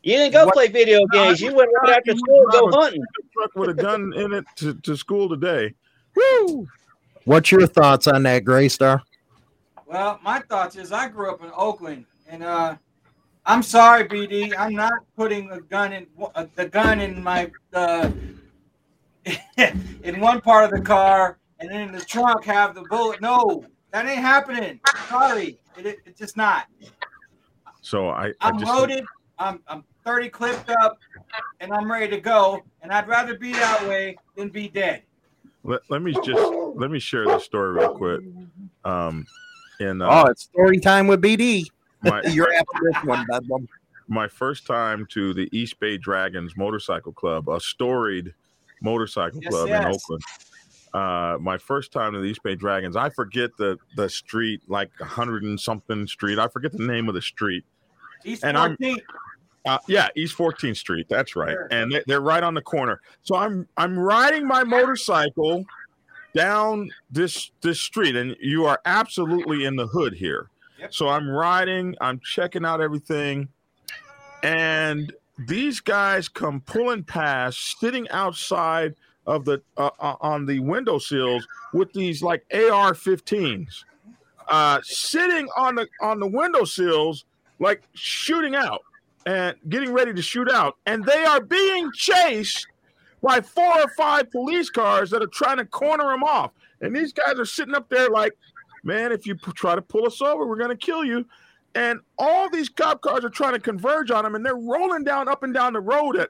You didn't go What- play video games. You went right after school, go hunting. Truck with a gun in it to, to school today. Woo! What's your thoughts on that, Gray Star? Well, my thoughts is I grew up in Oakland, and uh, I'm sorry, BD. I'm not putting a gun in uh, the gun in my uh, *laughs* in one part of the car, and then in the trunk have the bullet. No, that ain't happening. Sorry, it, it, it's just not. So I, I I'm just loaded. I'm I'm 30 clipped up, and I'm ready to go. And I'd rather be that way than be dead. let, let me just let me share this story real quick. Um, in Oh, uh, it's story time with BD. my *laughs* You're after this one, Bedlam. my first time to the East Bay Dragons Motorcycle Club, a storied motorcycle Yes, club in. Oakland. Uh, my first time to the East Bay Dragons, I forget the the street, like a hundred and something street. I forget the name of the street. East And I'm- 14th. Uh, yeah, East 14th Street. That's right, Sure. and they, they're right on the corner. So I'm I'm riding my motorcycle down this this street, and you are absolutely in the hood here. Yep. So I'm riding, I'm checking out everything, and these guys come pulling past, sitting outside of the uh, uh, on the windowsills with these like AR-15s, uh, sitting on the on the windowsills like shooting out and getting ready to shoot out, and they are being chased by four or five police cars that are trying to corner them off. And these guys are sitting up there like, man, if you try to pull us over, we're going to kill you. And all these cop cars are trying to converge on them, and they're rolling down up and down the road at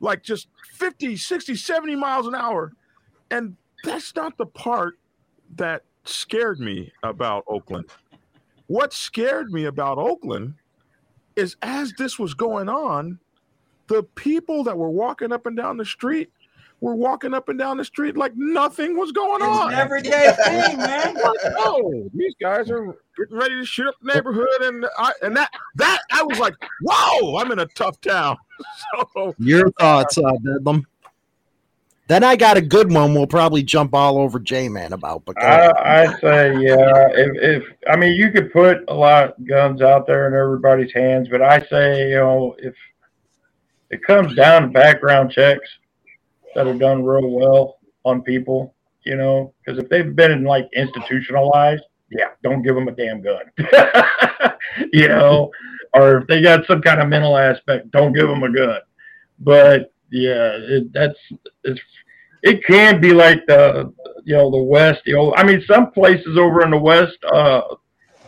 like just 50, 60, 70 miles an hour. And that's not the part that scared me about Oakland. What scared me about Oakland is as this was going on, the people that were walking up and down the street were walking up and down the street like nothing was going It's on. an everyday thing, man. oh, these guys are getting ready to shoot up the neighborhood, and I and that that I was like, whoa, I'm in a tough town. *laughs* So Your thoughts, uh, Bedlam. Then I got a good one. We'll probably jump all over J Man about. But. I, I say, yeah. If, if I mean, you could put a lot of guns out there in everybody's hands, but I say, you know, if it comes down to background checks that are done real well on people, you know, because if they've been in, like institutionalized, yeah, don't give them a damn gun, *laughs* you know, or if they got some kind of mental aspect, don't give them a gun. But yeah, it, that's it's it can be like the you know the west the old i mean some places over in the west uh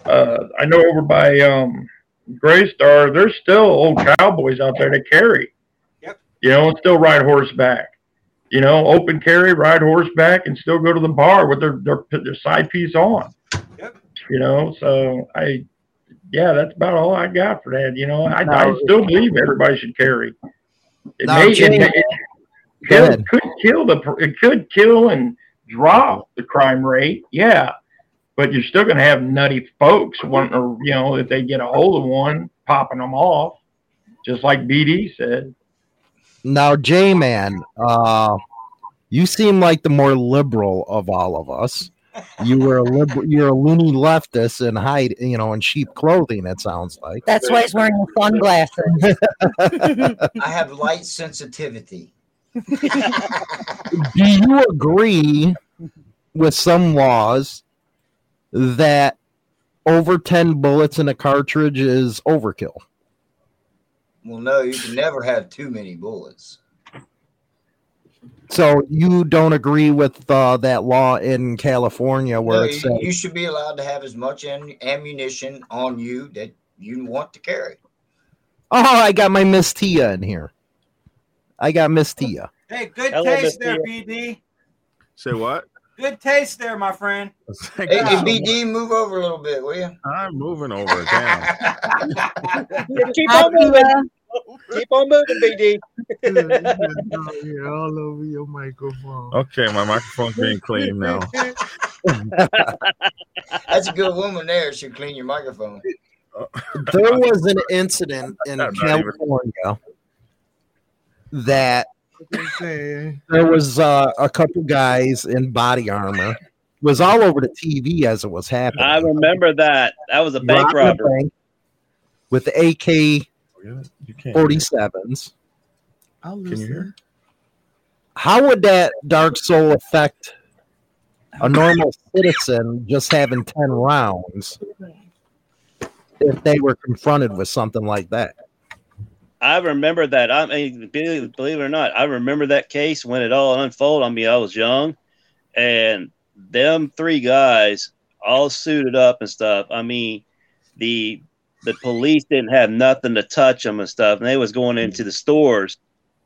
uh i know over by um gray star there's still old cowboys out there that carry. Yep. you know and still ride horseback. You know open carry ride horseback and still go to the bar with their their, their side piece on. Yep. you know so i yeah that's about all i got for that you know. I, I still believe everybody should carry it may, it, it could, could kill the it could kill and drop the crime rate yeah. But you're still going to have nutty folks wanting to you know if they get a hold of one popping them off just like bd said. Now, J Man, uh, you seem like the more liberal of all of us. You were a liberal, you're a loony leftist in hide, you know, in sheep clothing. It sounds like. That's why he's wearing sunglasses. *laughs* I have light sensitivity. Do you agree with some laws that over ten bullets in a cartridge is overkill? Well, no, you can never have too many bullets. So you don't agree with uh, that law in California where No, it you, says you should be allowed to have as much am- ammunition on you that you want to carry. Oh, I got my Miss Tia in here. I got Miss Tia. Hey, good Hello, taste Mr. there, BD. say what? Good taste there, my friend. Hey, hey. BD, move over a little bit, will you? I'm moving over. Damn. *laughs* Keep on moving. Keep on moving, BD. all over your microphone. Okay, my microphone's being cleaned now. *laughs* That's a good woman there. She'll clean your microphone. *laughs* There was an incident in California that there was uh, a couple guys in body armor. It was all over the TV as it was happening. I remember that. That was a bank Robbing robbery. bank with the AK You can't. 47s. I'll Can you hear? How would that Dark Soul affect a normal citizen just having 10 rounds if they were confronted with something like that? I remember that. I mean, believe, believe it or not, I remember that case when it all unfolded. I mean, I was young, and them three guys all suited up and stuff. I mean, the the police didn't have nothing to touch them and stuff, and they was going into the stores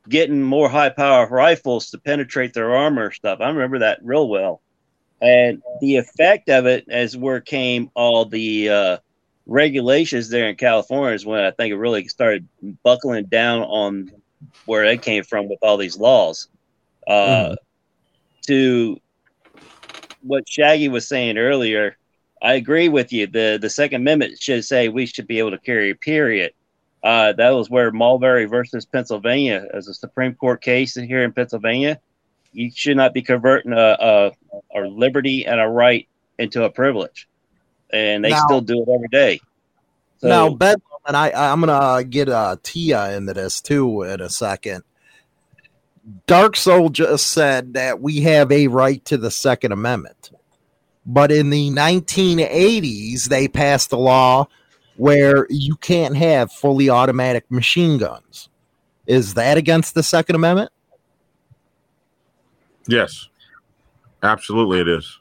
getting more high power rifles to penetrate their armor stuff. I remember that real well. And the effect of it, as where came all the uh, regulations there in California, is when I think it really started buckling down on where it came from with all these laws. Uh, To what Shaggy was saying earlier, I agree with you. the The Second Amendment should say we should be able to carry. Period. Uh, that was where Mulberry versus Pennsylvania, as a Supreme Court case here in Pennsylvania. You should not be converting a, a, a liberty and a right into a privilege, and they Now- still do it every day. So, now, Bedlam, and I, I'm gonna get uh, Tia into this too in a second. Dark Soul just said that we have a right to the Second Amendment, but in the 1980s they passed a law where you can't have fully automatic machine guns. Is that against the Second Amendment? Yes, absolutely, it is.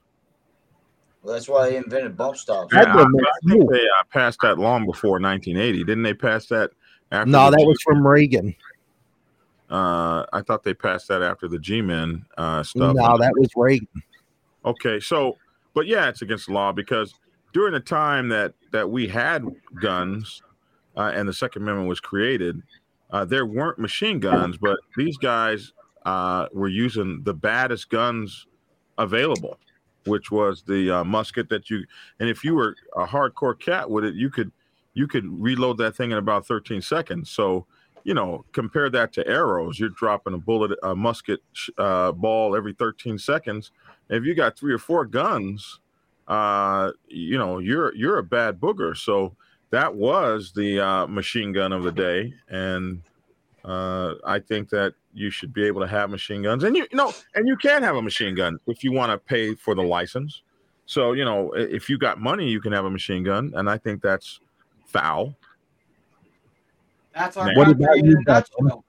Well, that's why they invented bump stocks. I'd Yeah, I, I think they uh, passed that long before 1980. Didn't they pass that? After No, the that G- was from Reagan. Uh, I thought they passed that after the G-men uh, stuff. No, that was Reagan. Okay, so but yeah, it's against the law because during the time that that we had guns uh, and the Second Amendment was created, uh, there weren't machine guns, but these guys uh, were using the baddest guns available, which was the uh, musket that you. And if you were a hardcore cat with it, you could you could reload that thing in about 13 seconds. So you know, compare that to arrows. You're dropping a bullet, a musket uh, ball every 13 seconds. If you got three or four guns, uh, you know, you're you're a bad booger. So that was the uh, machine gun of the day, and uh, I think that you should be able to have machine guns, and you, you know, and you can have a machine gun if you want to pay for the license. So you know, if you got money, you can have a machine gun, and I think that's foul. That's our What country about in you, a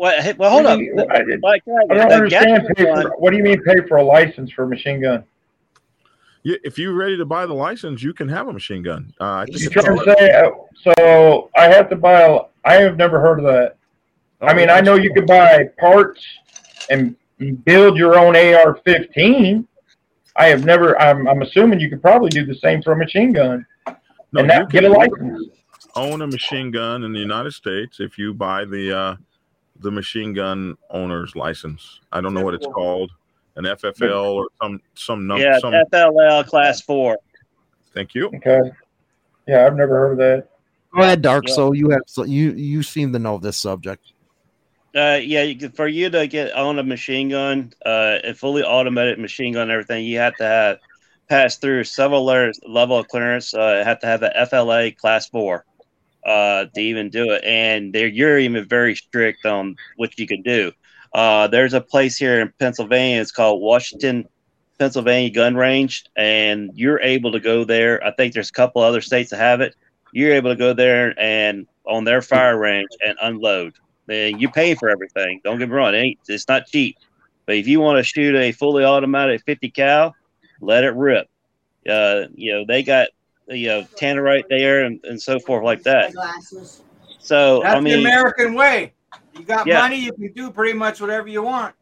nutshell. well, well, hold What up. do you- I, I don't understand. Pay for, what do you mean pay for a license for a machine gun? Yeah, if you're ready to buy the license, you can have a machine gun. Uh, I think You trying to say? Uh, so I have to buy. A, I have never heard of that. I Oh, mean, yeah. I know you can buy parts and build your own AR-15. I have never. I'm, I'm assuming you could probably do the same for a machine gun No, and you not get a can license. Own a machine gun in the United States if you buy the uh, the machine gun owner's license. I don't know what it's called, an FFL or some some number. yeah, some. FFL class four. Thank you. Okay. Yeah, I've never heard of that. Go ahead, Dark Yeah. Soul. You have so you you seem to know this subject. Uh, yeah, for you to get on a machine gun, uh, a fully automated machine gun, and everything, you have to have pass through several layers level of clearance. Uh, have to have a FLA class four uh, to even do it, and they're you're even very strict on what you can do. Uh, there's a place here in Pennsylvania. It's called Washington, Pennsylvania Gun Range, and you're able to go there. I think there's a couple other states that have it. You're able to go there and on their fire range and unload. And you pay for everything. Don't get me wrong; it ain't, it's not cheap. But if you want to shoot a fully automatic 50 cal, let it rip. Uh, you know they got you uh, know tannerite there and, and so forth like that. So That's I mean, the American way. You got Yeah. money, you can do pretty much whatever you want.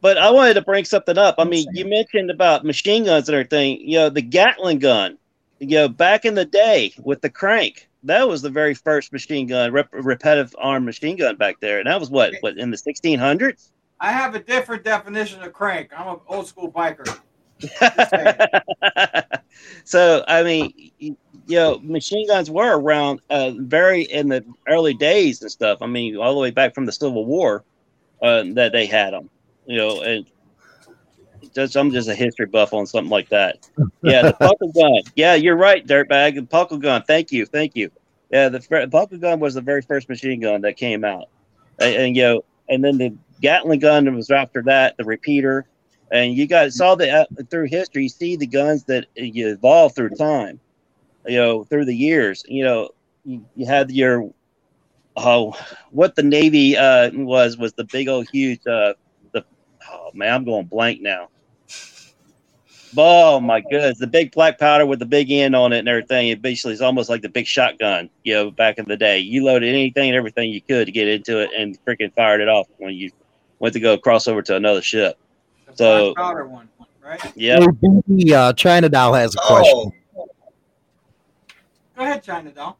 But I wanted to bring something up. I mean, you mentioned about machine guns and everything. You know, the Gatling gun. You know, back in the day with the crank, that was the very first machine gun, rep- repetitive arm machine gun back there, and that was what, what in the 1600s. I have a different definition of crank. I'm an old school biker. *laughs* so I mean, you know, machine guns were around uh, very in the early days and stuff. I mean, all the way back from the Civil War uh, that they had them. You know, and just I'm just a history buff on something like that. Yeah, the *laughs* puckle gun. Yeah, you're right, dirtbag. The puckle gun. Thank you, thank you. Yeah, the Puckle gun was the very first machine gun that came out, and, and you know, and then the Gatling gun was after that, the repeater, and you guys saw the uh, through history, you see the guns that uh, you evolve through time, you know, through the years. You know, you, you had your oh, what the Navy uh, was was the big old huge uh, the oh man, I'm going blank now. Oh my goodness, the big black powder with the big end on it and everything. It basically is almost like the big shotgun, you know, back in the day. You loaded anything and everything you could to get into it and freaking fired it off when you went to go cross over to another ship. The So- black one, right? Yeah. Hey, uh, China Doll has a question. Oh, Go ahead, China doll.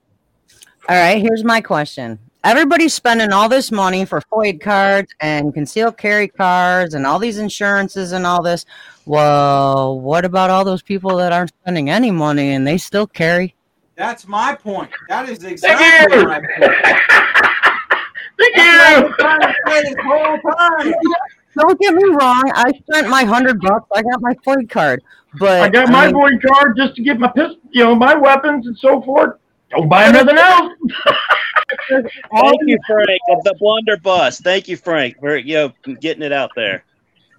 All right, here's my question. Everybody's spending all this money for FOID cards and concealed carry cards and all these insurances and all this. Well, what about all those people that aren't spending any money and they still carry? That's my point. That is exactly you. my point. *laughs* Thank That's you. What I'm trying to say this whole time. Don't get me wrong. I spent my hundred bucks. I got my FOID card, but I got my mean, void card just to get my pistol, you know, my weapons and so forth. Don't buy nothing else. *laughs* Thank you, Frank, of the blunderbuss. Thank you, Frank, for you know getting it out there.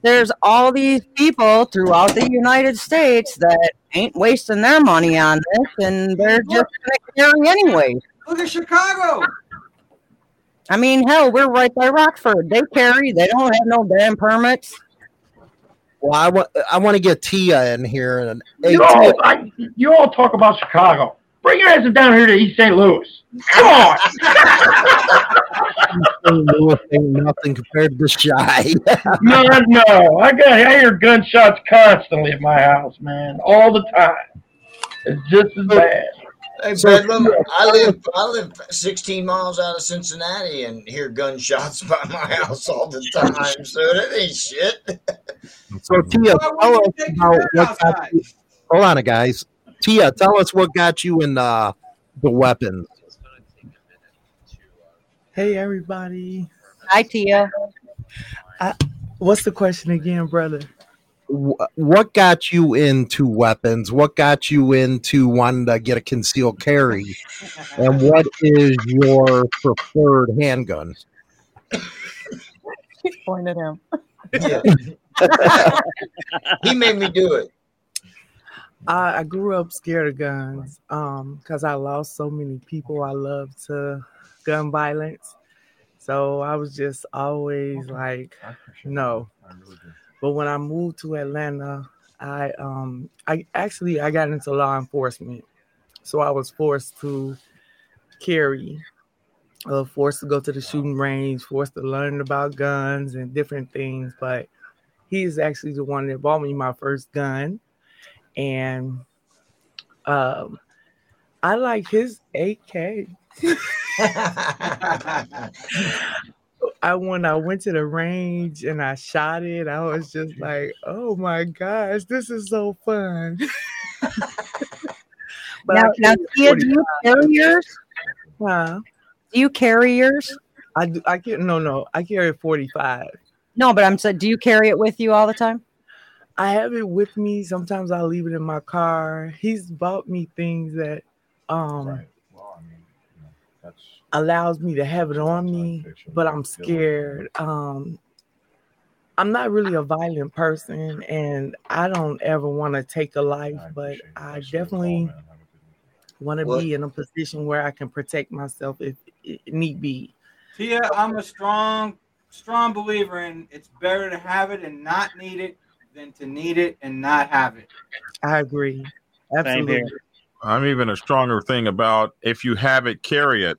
there's all these people throughout the United States that ain't wasting their money on this, and they're just gonna carry anyway. Look at Chicago. I mean, hell, we're right by Rockford. They carry. They don't have no damn permits. Well, I want I want to get Tia in here and hey, You all, I, you all talk about Chicago. Bring your asses down here to East St. Louis. Come on. St. Louis *laughs* ain't nothing compared to Shy. *laughs* no, no. I got I hear gunshots constantly at my house, man, all the time. It's just as bad. Hey, So- Bedlam, I live I live 16 miles out of Cincinnati and hear gunshots *laughs* by my house all the time. So that ain't shit. so Tia, tell us wouldn't you take about what got you. Hold on, guys. Tia, tell us what got you in uh, the weapons. Hey everybody. Hi, Tia. What's the question again, brother? Wh- What got you into weapons? What got you into wanting to get a concealed carry? And what is your preferred handgun? Point at him. Yeah. *laughs* he made me do it. I, I grew up scared of guns um because I lost so many people I love to gun violence. So I was just always like, no. But when I moved to Atlanta, I um I actually I got into law enforcement. So I was forced to carry, uh, forced to go to the shooting range, forced to learn about guns and different things. But he's actually the one that bought me my first gun and um, I like his AK. *laughs* *laughs* I when I went to the range and I shot it, I was just like, "Oh my gosh, this is so fun!" *laughs* but now, I now, carry Tia, do you carry yours? 45. Huh? Do you carry yours? I do. I can no no. I carry forty five. No, but I'm saying, do you carry it with you all the time? I have it with me. Sometimes I leave it in my car. He's bought me things that um allows me to have it on me, but I'm scared. Um I'm not really a violent person and I don't ever want to take a life, but I definitely want to be in a position where I can protect myself if need be. Tia, I'm a strong, strong believer in it's better to have it and not need it than to need it and not have it. I agree. Same Absolutely. Here. I'm even a stronger thing about if you have it, carry it.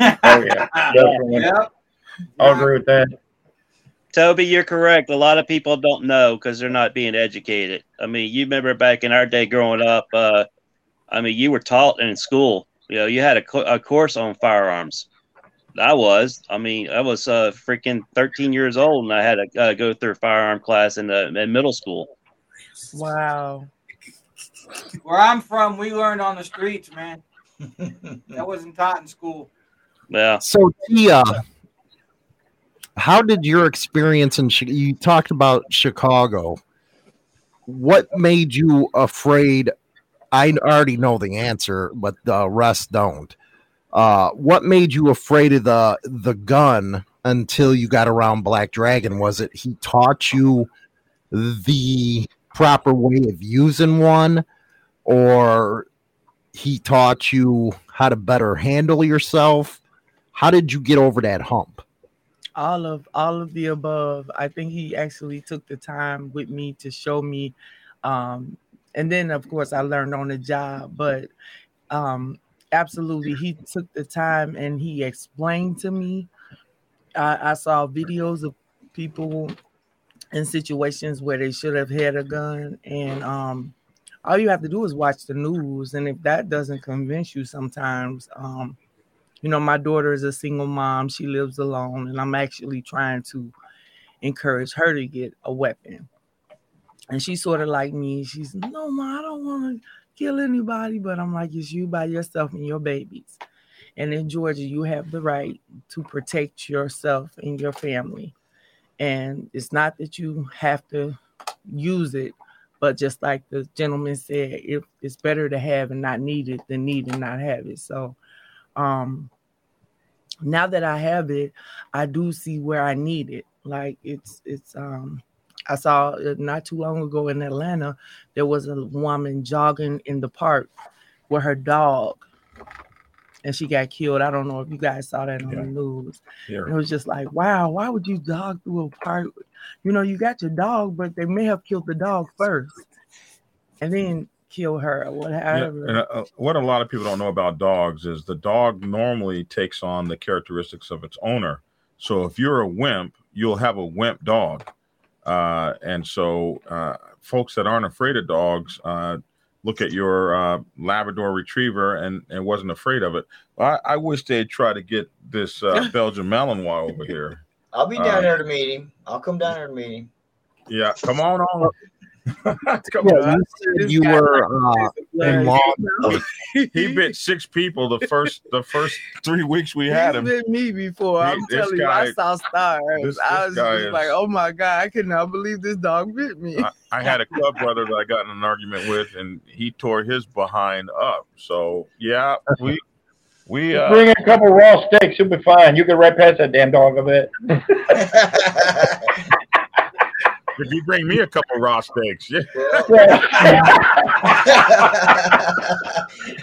Oh yeah, definitely. *laughs* Yep. I'll agree with that. Toby, you're correct. A lot of people don't know because they're not being educated. I mean, you remember back in our day growing up. Uh, I mean, you were taught in school. You know, you had a, co- a course on firearms. I was. I mean, I was uh, freaking 13 years old, and I had to uh, go through a firearm class in, the, in middle school. Wow. Where I'm from, we learned on the streets, man. *laughs* That wasn't taught in school. Yeah. So Tia, how did your experience in you talked about Chicago? What made you afraid I already know the answer, but the rest don't. Uh, what made you afraid of the the gun until you got around Black Dragon? Was it he taught you the proper way of using one, or he taught you how to better handle yourself? How did you get over that hump? all of all of the above i think he actually took the time with me to show me um and then of course i learned on the job but um absolutely he took the time and he explained to me i, I saw videos of people in situations where they should have had a gun and um all you have to do is watch the news and if that doesn't convince you sometimes um you know, my daughter is a single mom. She lives alone, and I'm actually trying to encourage her to get a weapon. And she's sort of like me. She's, no, ma, I don't want to kill anybody, but I'm like, it's you by yourself and your babies. And in Georgia, you have the right to protect yourself and your family. And it's not that you have to use it, but just like the gentleman said, if it's better to have and not need it than need and not have it. So um now that I have it, I do see where I need it. Like it's it's um I saw not too long ago in Atlanta, there was a woman jogging in the park with her dog and she got killed. I don't know if you guys saw that on Yeah. the news. Yeah. It was just like, wow, why would you dog through a park? You know, you got your dog, but they may have killed the dog first and then kill her or Yeah, whatever. and uh, what a lot of people don't know about dogs is the dog normally takes on the characteristics of its owner. So if you're a wimp, you'll have a wimp dog. Uh, and so uh, folks that aren't afraid of dogs uh, look at your uh, Labrador Retriever and, and wasn't afraid of it. I, I wish they'd try to get this uh, *laughs* Belgian Malinois over here. I'll be down Uh, there to meet him. I'll come down there to meet him. Yeah, come on on. Come Yeah, you you were uh, in law. *laughs* He bit six people the first the first three weeks we had He's him. been me before. He- I'm this telling you, I saw stars. this- I was just is- like, oh my god, I could not believe this dog bit me. I, I had a club brother that I got in an argument with, and he tore his behind up. So yeah, we we uh, Bring in a couple raw steaks, you'll be fine. You get right past that damn dog a bit. *laughs* *laughs* if you bring me a couple raw steaks, yeah.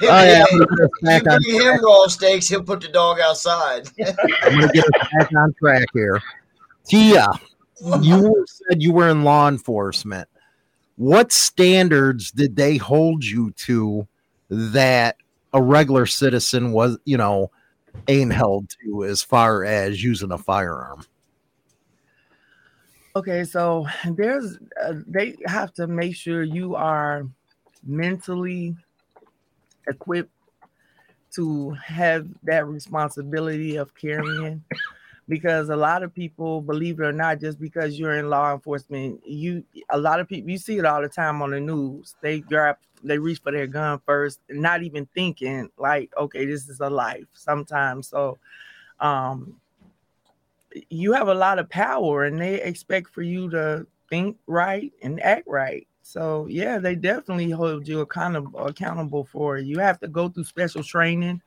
Oh, yeah, I'm gonna get us you back on bring him raw steaks, he'll put the dog outside. *laughs* I'm gonna get us back on track here. Tia, you said you were in law enforcement. What standards did they hold you to that a regular citizen was, you know, ain't held to as far as using a firearm? Okay, so there's uh, they have to make sure you are mentally equipped to have that responsibility of carrying because a lot of people believe it or not just because you're in law enforcement you a lot of people you see it all the time on the news. They grab they reach for their gun first not even thinking like okay this is a life sometimes. So um you have a lot of power and they expect for you to think right and act right. So yeah, they definitely hold you accountable accountable for it. You have to go through special training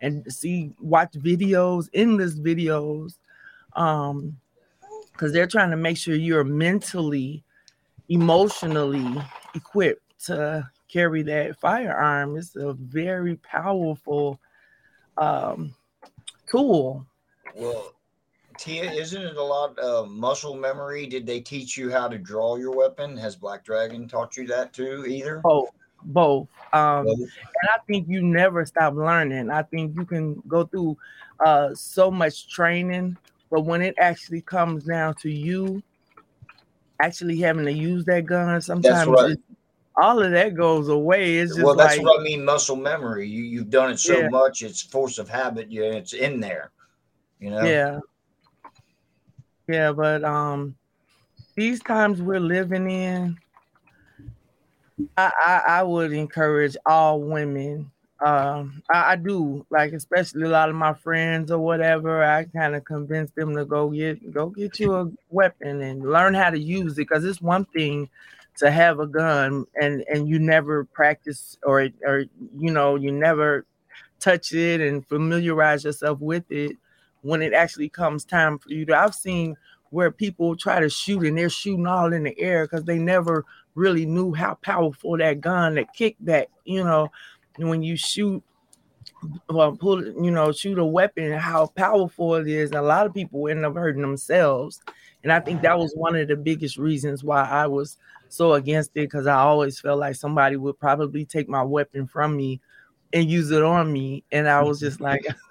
and see watch videos, endless videos. Um because they're trying to make sure you're mentally, emotionally equipped to carry that firearm. It's a very powerful um tool. Well, Tia, isn't it a lot of muscle memory? Did they teach you how to draw your weapon? Has Black Dragon taught you that too? Either. both both um Both? and i think you never stop learning i think you can go through uh so much training but when it actually comes down to you actually having to use that gun sometimes right. all of that goes away it's just Well, that's like what I mean. Muscle memory. You you've done it so Yeah. much, it's force of habit. Yeah, it's in there. You know. yeah yeah but um these times we're living in i i, I would encourage all women um I, I do like especially a lot of my friends or whatever i kind of convince them to go get go get you a weapon and learn how to use it because it's one thing to have a gun and and you never practice or or you know you never touch it and familiarize yourself with it when it actually comes time for you to I've seen where people try to shoot and they're shooting all in the air because they never really knew how powerful that gun, that kickback, you know, when you shoot well, pull, you know, shoot a weapon, how powerful it is. A lot of people end up hurting themselves. And I think that was one of the biggest reasons why I was so against it because I always felt like somebody would probably take my weapon from me and use it on me. And I was mm-hmm. just like, *laughs*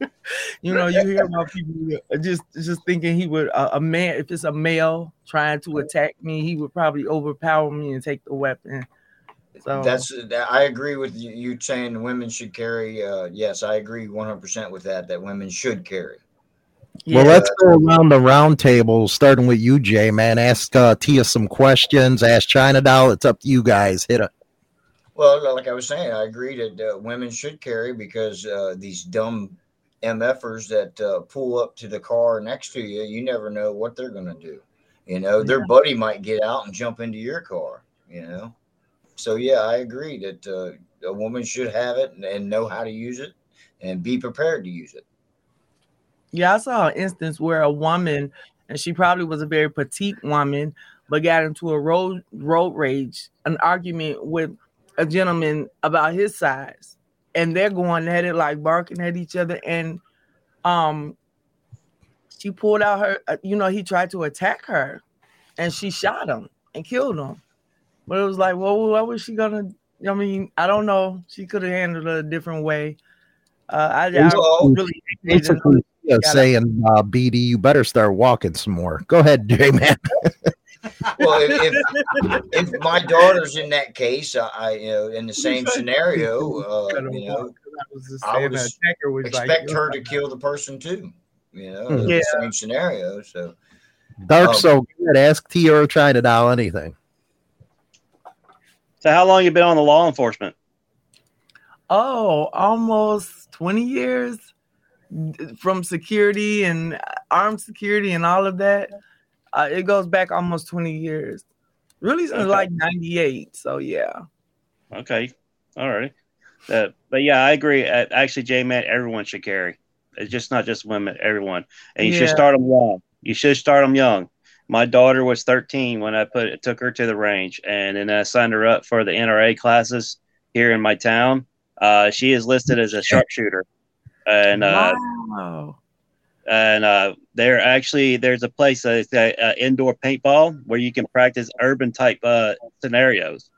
*laughs* you know, you hear about people just just thinking he would uh, a man if it's a male trying to attack me, he would probably overpower me and take the weapon. So That's I agree with you, you saying women should carry. Uh, yes, I agree 100 percent with that. That women should carry. Well, let's go around the round table, starting with you, Jay. Man, ask uh, Tia some questions. Ask China Doll. It's up to you guys. Hit it. Well, like I was saying, I agree that uh, women should carry because uh, these dumb MFers that uh, pull up to the car next to you, you never know what they're going to do. You know, their buddy might get out and jump into your car, you know. So, yeah, I agree that uh, a woman should have it and, and know how to use it and be prepared to use it. Yeah, I saw an instance where a woman, and she probably was a very petite woman, but got into a road road rage, an argument with a gentleman about his size, and they're going at it like barking at each other. And um, she pulled out her, uh, you know, he tried to attack her, and she shot him and killed him. But it was like, well, what was she gonna? I mean, I don't know. She could have handled it a different way. Uh, I, I Well, really Basically, yeah, saying, uh, BD, you better start walking some more. Go ahead, Jay, man. *laughs* Well, if, if, if my daughter's in that case, I, I you know, in the same scenario, uh, you know, I would the was like, expect her to kill the person too. You know, in Yeah. the same scenario. So, Dark Um, so good. Ask Tia or China Doll anything. So how long you been on the law enforcement? Oh, almost 20 years from security and armed security and all of that. Uh, it goes back almost 20 years. Really since Okay. like 98. So yeah. Okay, all right. Uh, but yeah, I agree. Uh, actually, J man, everyone should carry. It's just not just women, everyone. And you should start them young. You should start them young. My daughter was 13 when I put took her to the range, and then I signed her up for the NRA classes here in my town. Uh, she is listed as a sharpshooter, and uh, wow. And uh, there actually there's a place uh, it's a, uh, indoor paintball where you can practice urban type uh, scenarios.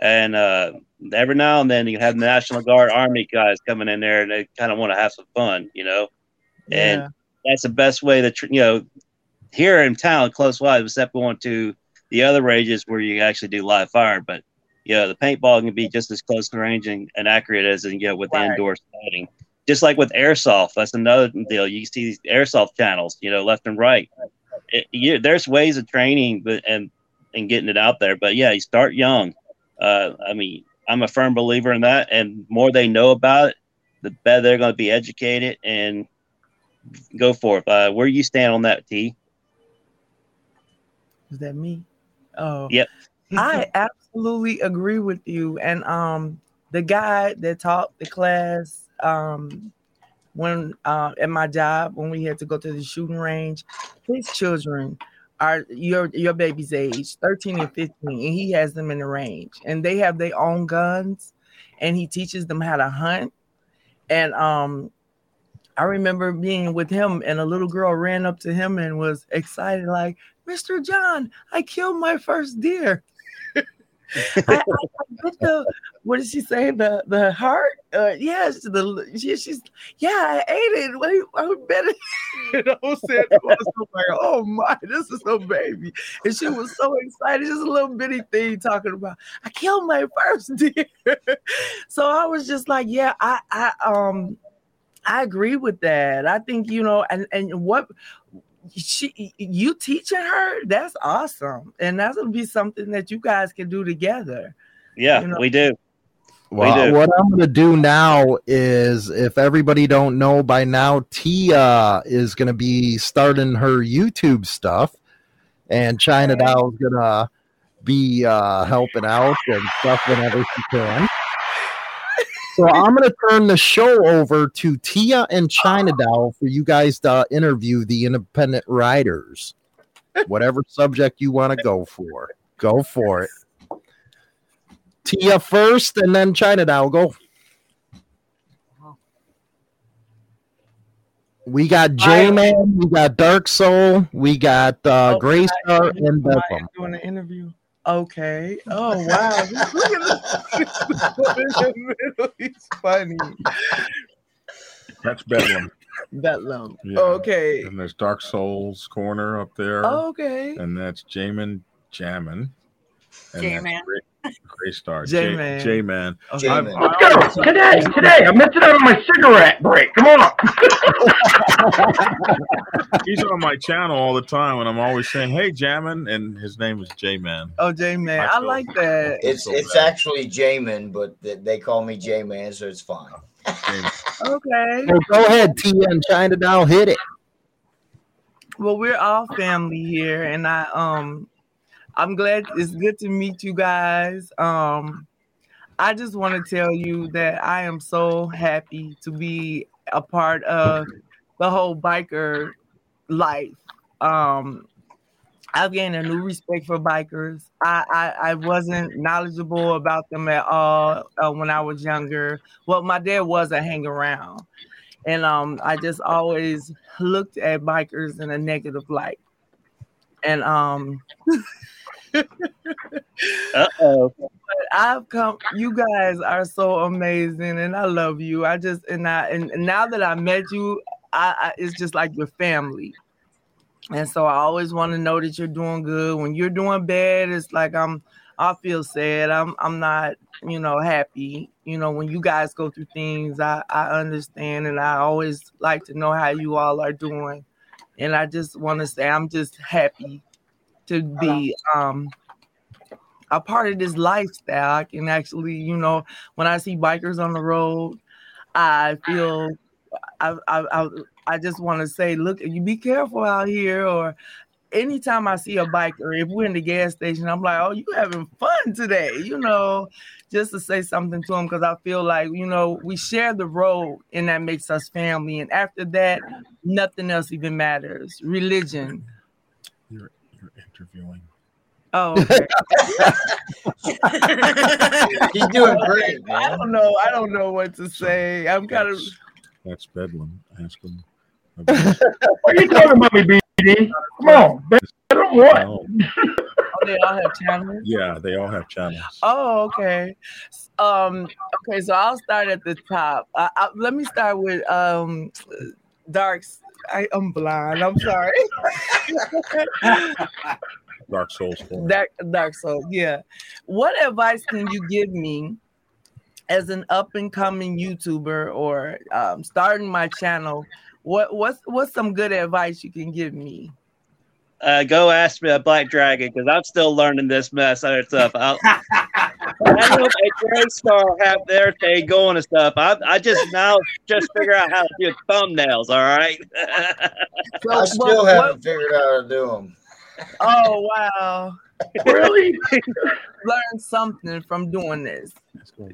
And uh, every now and then you have the national guard army guys coming in there and they kind of want to have some fun you know? And Yeah. that's the best way to you know here in town close by except going to the other ranges where you actually do live fire but you know the paintball can be just as close to range and, and accurate as you get with the indoor fighting just like with airsoft that's another deal you see these airsoft channels you know left and right it, you, there's ways of training but and and getting it out there but yeah you start young uh, i mean i'm a firm believer in that and more they know about it the better they're going to be educated and go forth. uh, where you stand on that t Is that me? Oh. Yep. I absolutely agree with you. And um the guy that taught the class um when uh at my job when we had to go to the shooting range, his children are your your baby's age, 13 and 15, and he has them in the range and they have their own guns and he teaches them how to hunt. And um I remember being with him, and a little girl ran up to him and was excited, like, Mr. John, I killed my first deer. I, I, bit the, what did she say? The the heart? Uh, yes, the she, she's yeah, I ate it. Wait, I bet it. *laughs* And I was saying, I was like, oh my, this is a baby, and she was so excited. Just a little bitty thing talking about, I killed my first *laughs* deer. so I was just like, yeah, I I um I agree with that. I think you know, and and what she you teaching her that's awesome, and that's gonna be something that you guys can do together. yeah You know- we do Well, do. what I'm going to do now is, if everybody don't know by now, Tia is going to be starting her YouTube stuff, and China Okay. Doll is going to be uh, helping out and stuff whenever she can. So *laughs* I'm going to turn the show over to Tia and China Doll for you guys to interview the independent riders. *laughs* Whatever subject you want to go for, go for it. Tia first, and then China Doll. Go. We got J Man, we got Dark Soul, we got uh, Oh, Gray Star, I- and I Bethlehem. doing an interview. Okay. Oh wow. *laughs* Look at this. *laughs* He's funny. That's Bedlam. Bedlam. Yeah. Okay. And there's Dark Souls corner up there. Okay. And that's Jamin Jammin. And J-Man. that's Gray, Gray Star. J-Man. J Man. Okay. J-Man. Let's go. Today, today. I'm missing out on my cigarette break. Come on. *laughs* He's on my channel all the time, and I'm always saying, "Hey, Jammin," and his name is J Man. Oh, J Man. I I like that. It's it's actually Jamin, but they call me J Man, so it's fine. *laughs* Okay. So go ahead, Tia and China Doll, hit it. Well, we're all family here, and I um, I'm glad it's good to meet you guys. Um, I just want to tell you that I am so happy to be a part of the whole biker life. Um, I've gained a new respect for bikers. I, I, I wasn't knowledgeable about them at all uh, when I was younger. Well, my dad was a hang around, and um, I just always looked at bikers in a negative light. And um, *laughs* Uh oh. I've come. You guys are so amazing, and I love you. I just and I and now that I met you, I, I it's just like your family. And so I always want to know that you're doing good. When you're doing bad, it's like I'm. I feel sad. I'm. I'm not. You know, happy. You know, when you guys go through things, I I understand, and I always like to know how you all are doing. And I just want to say I'm just happy to be um a part of this lifestyle. I can actually, you know, when I see bikers on the road, I feel I I I, I just want to say, look, you be careful out here. Or anytime I see a biker, if we're in the gas station, I'm like, oh, you having fun today, you know, just to say something to them because I feel like you know we share the road and that makes us family. And after that, nothing else even matters. Religion. You're interviewing. Oh, *laughs* okay. He's doing great, I don't know. I don't know what to say. I'm kind of. That's, that's Bedlam. Ask him. *laughs* What are you talking about me, BD? Come on. Bedlam what? Oh, they all have channels. yeah, they all have channels. Oh, okay. Um. Okay, so I'll start at the top. I, I, let me start with um, Darks. I, I'm blind. I'm sorry. *laughs* Dark Souls. Dark, Dark Soul. Yeah. What advice can you give me as an up and coming YouTuber or um, starting my channel? What what's what's some good advice you can give me? Uh, go ask me a Black Dragon because I'm still learning this mess other stuff. I'll, *laughs* I know a Gray Star have their thing going and stuff. I, I just now just figure out how to do thumbnails. All right. So, *laughs* I still what- haven't figured out how to do them. Oh wow! *laughs* Really? Learn something from doing this.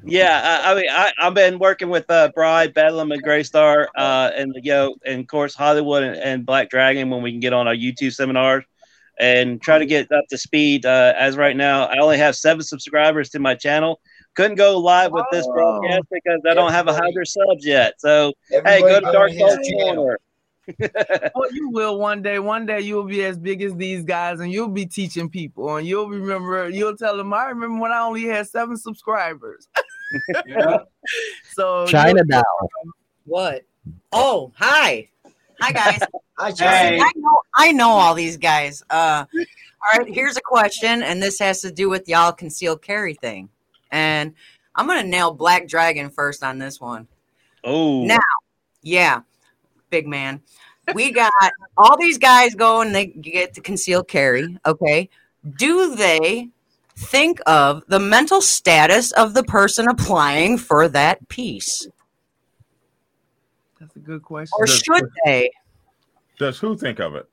Yeah, I, I mean, I, I've been working with uh, Bride, Bedlam, and Gray Star, uh, and you know, and of course Hollywood and, and Black Dragon when we can get on our YouTube seminars and try to get up to speed. Uh, as right now, I only have seven subscribers to my channel. Couldn't go live with this Oh. broadcast because I don't have a hundred subs yet. So hey, go to Dark to Souls channel. Corner. Well, *laughs* you will one day. One day you'll be as big as these guys, and you'll be teaching people, and you'll remember. You'll tell them, "I remember when I only had seven subscribers." *laughs* *laughs* So China you'll- Doll. What? Oh, hi. Hi guys. Hi, Listen, China. I know I know all these guys. Uh all right, here's a question, and this has to do with y'all concealed carry thing. And I'm gonna nail Black Dragon first on this one. Oh, Now, yeah, big man. We got all these guys going, they get to concealed carry. Okay. Do they think of the mental status of the person applying for that piece? That's a good question. Or Does- should they? Does who think of it?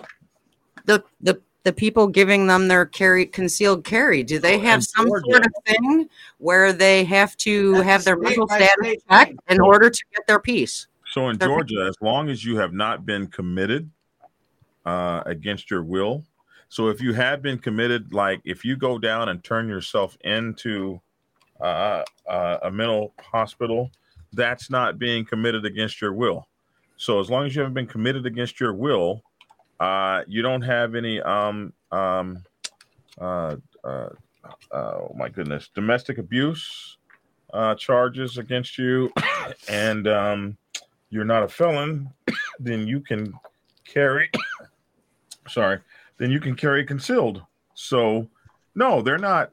The the the the people giving them their carry concealed carry? Do they have in some Georgia- sort of thing where they have to That's have their state mental status state checked thing. in order to get their piece? So in They're- Georgia, as long as you have not been committed uh, against your will, so if you have been committed, like if you go down and turn yourself into uh, uh, a mental hospital, that's not being committed against your will. So as long as you haven't been committed against your will, uh, you don't have any um, um, uh, uh, oh my goodness, domestic abuse uh, charges against you, *coughs* and um, you're not a felon, *coughs* then you can carry. *coughs* sorry, then you can carry concealed. So, no, they're not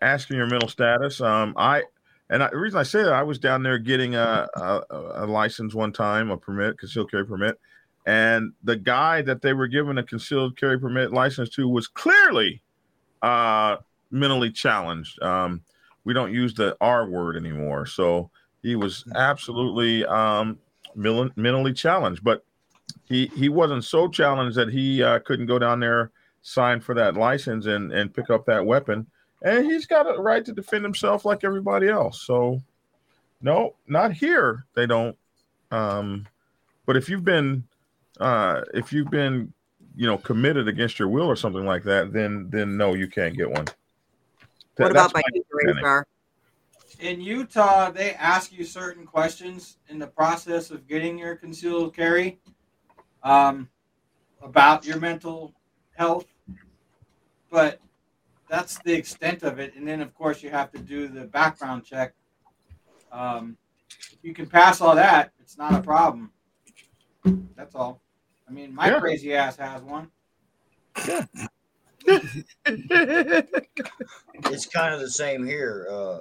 asking your mental status. Um, I and I, the reason I say that I was down there getting a, a, a license one time, a permit, concealed carry permit, and the guy that they were giving a concealed carry permit license to was clearly uh, mentally challenged. Um, we don't use the R word anymore, so he was absolutely um, mentally challenged. But he he wasn't so challenged that he uh, couldn't go down there, sign for that license, and and pick up that weapon. And he's got a right to defend himself like everybody else. So, no, not here. They don't. Um, but if you've been, uh, if you've been, you know, committed against your will or something like that, then then no, you can't get one. What That- about that's my you, In Utah, they ask you certain questions in the process of getting your concealed carry um, about your mental health, but that's the extent of it. And then, of course, you have to do the background check. Um, if you can pass all that, it's not a problem. That's all. I mean, my Yeah. crazy ass has one. it's kind of the same here. Uh,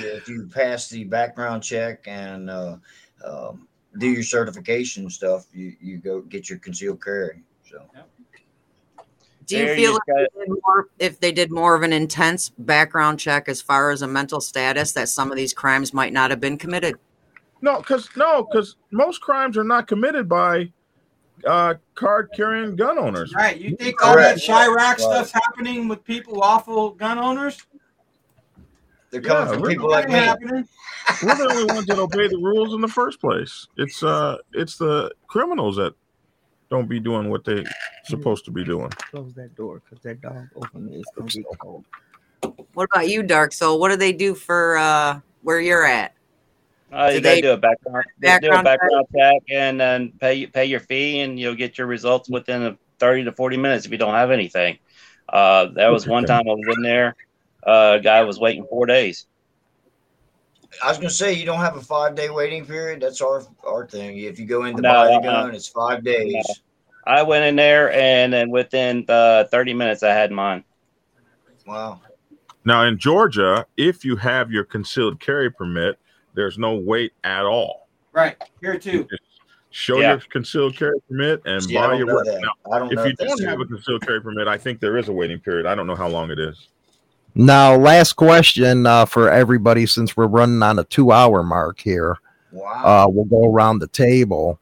if you pass the background check and uh, um, do your certification stuff, you, you go get your concealed carry. So Do you There feel you if they, did more, if they did more of an intense background check as far as a mental status, that some of these crimes might not have been committed? No, because no, because most crimes are not committed by uh, card carrying gun owners. Right. You think all that Correct. Chirac Right. stuff's happening with people, awful gun owners? they're coming Yeah, from we're- people like me. happening. We're the only ones that obey the rules in the first place. It's uh, it's the criminals that don't be doing what they supposed to be doing. Close that door because that dog opened it. It's gonna be cold. What about you, Dark Soul? What do they do for uh, where you're at? Uh, Do you gotta they- do a background, do a background background check and then pay pay your fee, and you'll get your results within a thirty to forty minutes if you don't have anything. Uh, that was one time I was in there. Uh, a guy was waiting four days. I was gonna say you don't have a five day waiting period. That's our our thing. If you go in to No, buy the uh-uh. gun, it's five days. I went in there, and then within uh, thirty minutes, I had mine. Wow. Now in Georgia, if you have your concealed carry permit, there's no wait at all. Right. Here too. Just show Yeah. your concealed carry permit and See, I buy don't your know weapon. that. Now, I don't know if you don't have a concealed carry permit, I think there is a waiting period. I don't know how long it is. Now, last question uh, for everybody since we're running on a two hour mark here. Wow. Uh, we'll go around the table.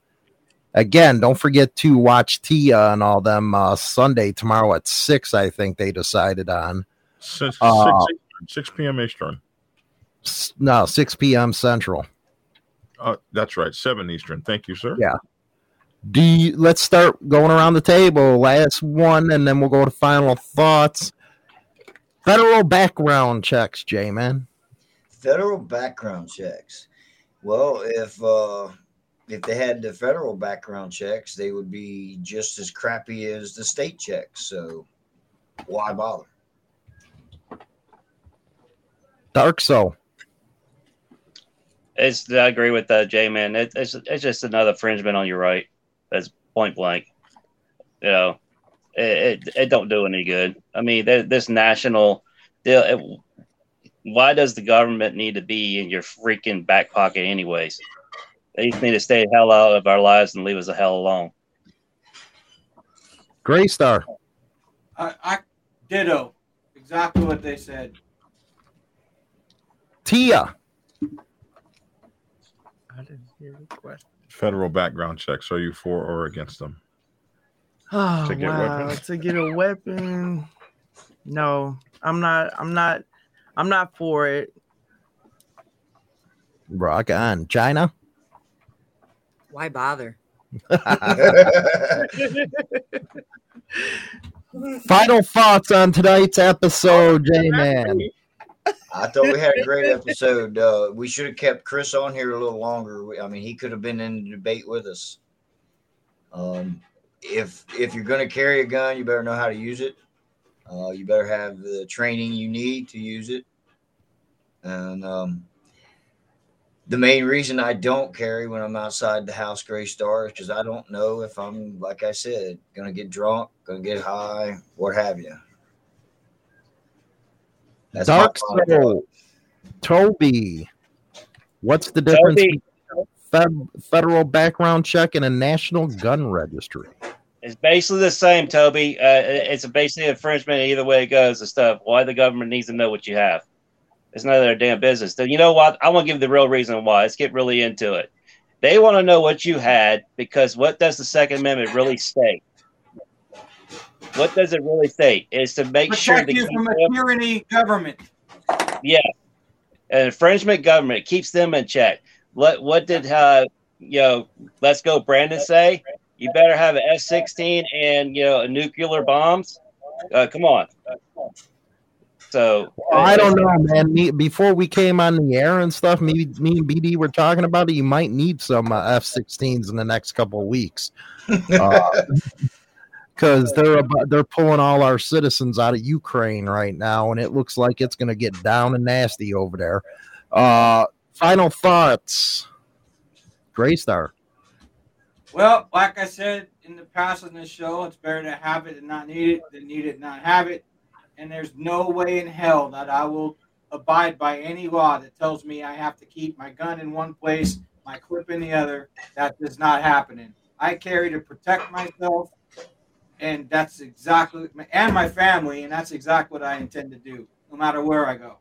Again, don't forget to watch Tia and all them uh, Sunday tomorrow at six. I think they decided on. Since Uh, 6, 6 p.m. Eastern. No, six p.m. Central. Uh, that's right, 7 Eastern. Thank you, sir. Yeah. Do you, let's start going around the table. Last one, and then we'll go to final thoughts. Federal background checks, J man. Federal background checks. Well, if uh, if they had the federal background checks, they would be just as crappy as the state checks. So why bother? Dark Soul. It's I agree with uh, Jay man. It, it's it's just another infringement on your right. That's point blank. You know, it it, it don't do any good. I mean, th- this national deal. It, why does the government need to be in your freaking back pocket, anyways? They just need to stay the hell out of our lives and leave us the hell alone. Gray Star. I, I ditto exactly what they said. Tia. I didn't hear the question. Federal background checks. Are you for or against them? Oh To get wow, weapons? to get a weapon. No, I'm not. I'm not. I'm not for it. Rock on, China. Why bother? *laughs* Final thoughts on tonight's episode, J Man. I thought we had a great episode. Uh, we should have kept Chris on here a little longer. I mean, he could have been in the debate with us. Um, if if you're going to carry a gun, you better know how to use it. Uh, you better have the training you need to use it. And um, the main reason I don't carry when I'm outside the house Gray Star is because I don't know if I'm, like I said, going to get drunk, going to get high, what have you. That's Dark. Soul. Toby. What's the difference Toby. between fed- federal background check and a national gun registry? It's basically the same, Toby. Uh, it's basically infringement either way it goes and stuff. Why the government needs to know what you have. It's none of their damn business. So you know what? I want to give the real reason why. Let's get really into it. They want to know what you had because what does the Second Amendment really state? What does it really state? Is to make sure Protect to you from a tyranny government. yeah, an infringement government keeps them in check. What what did uh you know? Let's go, Brandon. Say you better have an F sixteen and you know a nuclear bombs. Uh, come on. So I don't know, man. Me, before we came on the air and stuff, me, me and BD were talking about it. You might need some uh, F-16s in the next couple of weeks, *laughs* because they're about, they're pulling all our citizens out of Ukraine right now, and it looks like it's going to get down and nasty over there. Uh, final thoughts, Graystar. Well, like I said in the past on this show, it's better to have it and not need it than need it and not have it. And there's no way in hell that I will abide by any law that tells me I have to keep my gun in one place, my clip in the other. That is not happening. I carry to protect myself, and that's exactly and my family, and that's exactly what I intend to do, no matter where I go.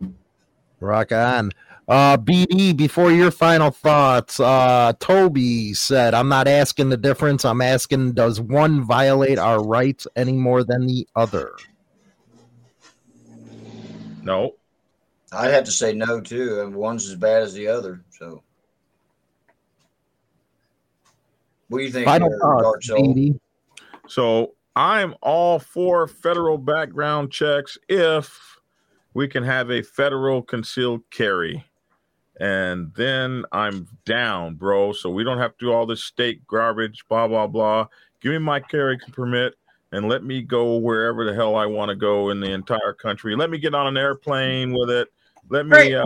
Rock on. Uh, BD, before your final thoughts, uh, Toby said, I'm not asking the difference. I'm asking, does one violate our rights any more than the other? No. I'd have to say no too. and One's as bad as the other. So, what do you think, Final there, thoughts, Dark Soul? BD. So I'm all for federal background checks if we can have a federal concealed carry. And then I'm down, bro. So we don't have to do all this state garbage, blah, blah, blah. Give me my carry permit and let me go wherever the hell I want to go in the entire country. Let me get on an airplane with it. Let me uh,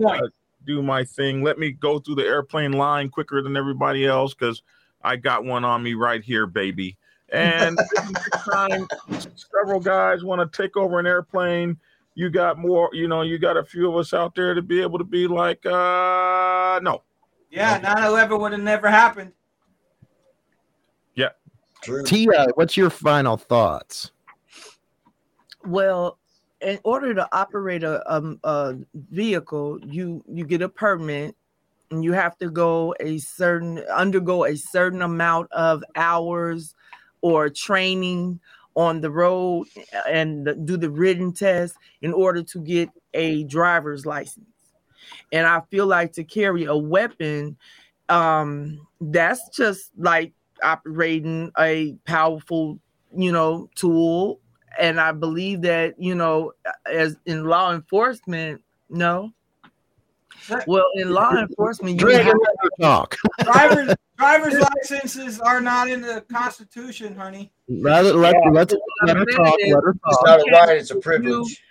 do my thing. Let me go through the airplane line quicker than everybody else because I got one on me right here, baby. And *laughs* time several guys want to take over an airplane, you got more, you know, you got a few of us out there to be able to be like, uh, no. Yeah, 9/11 would have never happened. Yeah. True. Tia, what's your final thoughts? Well, in order to operate a, um, a vehicle, you you get a permit, and you have to go a certain undergo a certain amount of hours or training on the road and do the written test in order to get a driver's license. And I feel like to carry a weapon, um, that's just like operating a powerful, you know, tool. And I believe that, you know, as in law enforcement, no. Well, in law enforcement, you Dragon, have, let talk. *laughs* Drivers driver's licenses are not in the Constitution, honey. Let, it- let, Yeah. let's, let her talk. Let her It's talk. not a right; it's a privilege.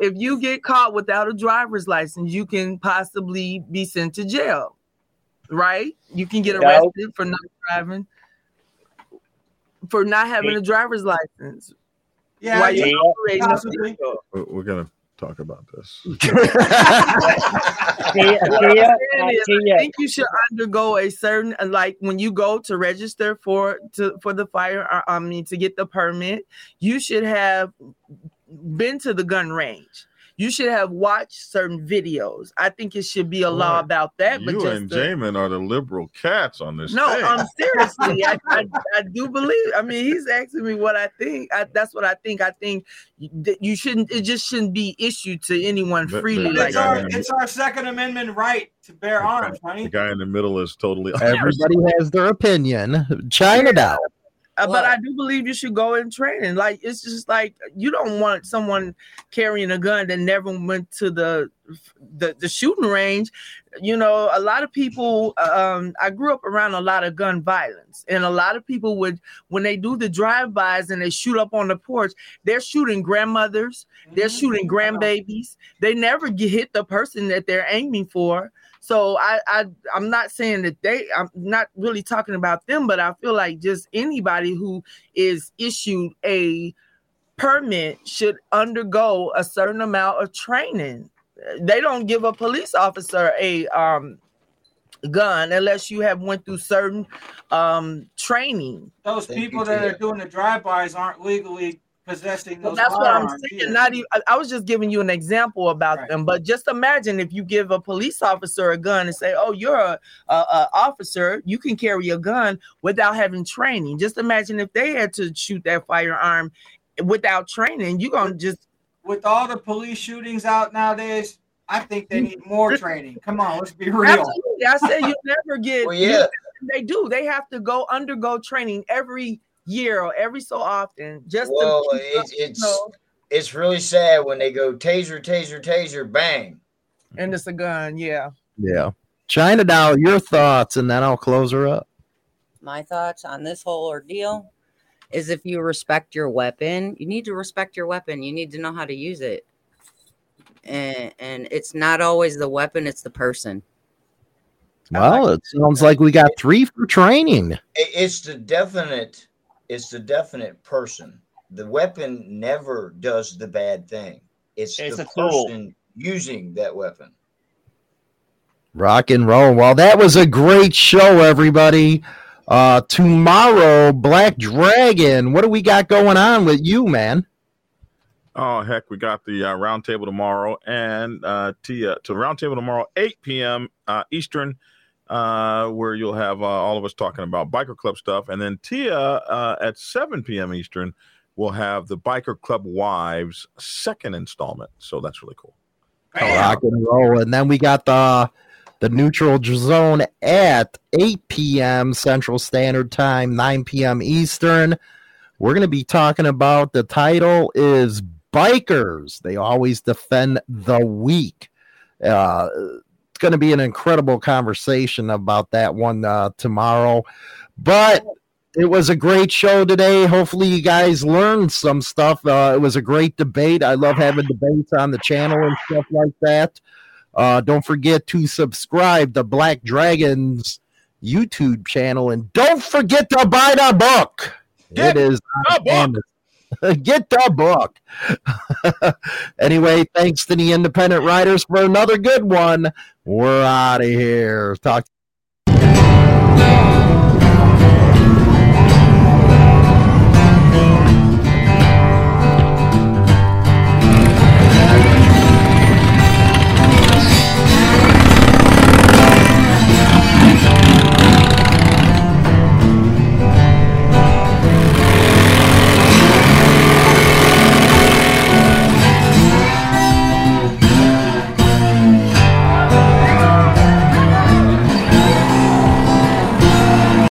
if you get caught without a driver's license, you can possibly be sent to jail, right? You can get No. arrested for not driving, for not having a driver's license. Yeah, While yeah, you're Yeah. operating a possibly. vehicle. We're- We're going to talk about this. *laughs* *laughs* Tia, What I'm Tia, saying is, Tia, I think you should undergo a certain, like when you go to register for to for the fire. uh, I mean, to get the permit, you should have been to the gun range. You should have watched certain videos. I think it should be a law about that. But you just and the- Jamin are the liberal cats on this. no, thing. um, seriously, I, *laughs* I, I do believe. I mean, he's asking me what I think. I, that's what I think. I think that you shouldn't. It just shouldn't be issued to anyone The- freely the- like It's our, it's our Second Amendment right to bear arms, honey. the guy in the middle is totally. *laughs* Everybody has their opinion. China Doll. Uh, but I do believe you should go in training. Like it's just like you don't want someone carrying a gun that never went to the the, the shooting range. You know, a lot of people. Um, I grew up around a lot of gun violence, and a lot of people would when they do the drive-bys and they shoot up on the porch, they're shooting grandmothers, they're Mhm. shooting grandbabies. They never get hit the person that they're aiming for. So I, I I'm not saying that they I'm not really talking about them, but I feel like just anybody who is issued a permit should undergo a certain amount of training. They don't give a police officer a um gun unless you have went through certain um training. Those people that are doing the drive-bys aren't legally possessing Well, those that's what I'm saying. either. Not even. I- I was just giving you an example about Right. them. But just imagine if you give a police officer a gun and say, "Oh, you're a, a, a officer. You can carry a gun without having training." Just imagine if they had to shoot that firearm without training. You're gonna just With all the police shootings out nowadays, I think they need more *laughs* training. Come on, let's be real. absolutely. I said you never get. Well, you- yeah. they do. They have to go undergo training every year or every so often just Well, to. keep up, it's you it's know, it's really sad when they go taser, taser, taser, bang. and it's a gun. Yeah. Yeah. China Doll. Your thoughts, and then I'll close her up. My thoughts on this whole ordeal is if you respect your weapon, you need to respect your weapon. You need to know how to use it. And, and it's not always the weapon, it's the person. Well, it sounds like we got three for training. It's the definite. It's the definite person. The weapon never does the bad thing. It's, It's the a tool. person using that weapon. Rock and roll. Well, that was a great show, everybody. Uh tomorrow, Black Dragon. What do we got going on with you, man? Oh heck, we got the uh, roundtable tomorrow, and uh, to uh, to roundtable tomorrow, 8 p.m. Uh, Eastern, uh, where you'll have uh, all of us talking about biker club stuff, and then Tia uh, at 7 p.m. Eastern will have the Biker Club Wives second installment. So that's really cool. Rock and roll. And then we got the the neutral zone at 8 p.m. Central Standard Time, 9 p.m. Eastern. We're going to be talking about the title is Bikers. They always defend the weak. Uh, it's going to be an incredible conversation about that one uh, tomorrow. But it was a great show today. Hopefully, you guys learned some stuff. Uh, it was a great debate. I love having debates on the channel and stuff like that. Uh, don't forget to subscribe to Black Dragons YouTube channel, and don't forget to buy the book. Get it is the book. *laughs* Get the book. *laughs* anyway, thanks to the independent riders for another good one. We're out of here. Talk.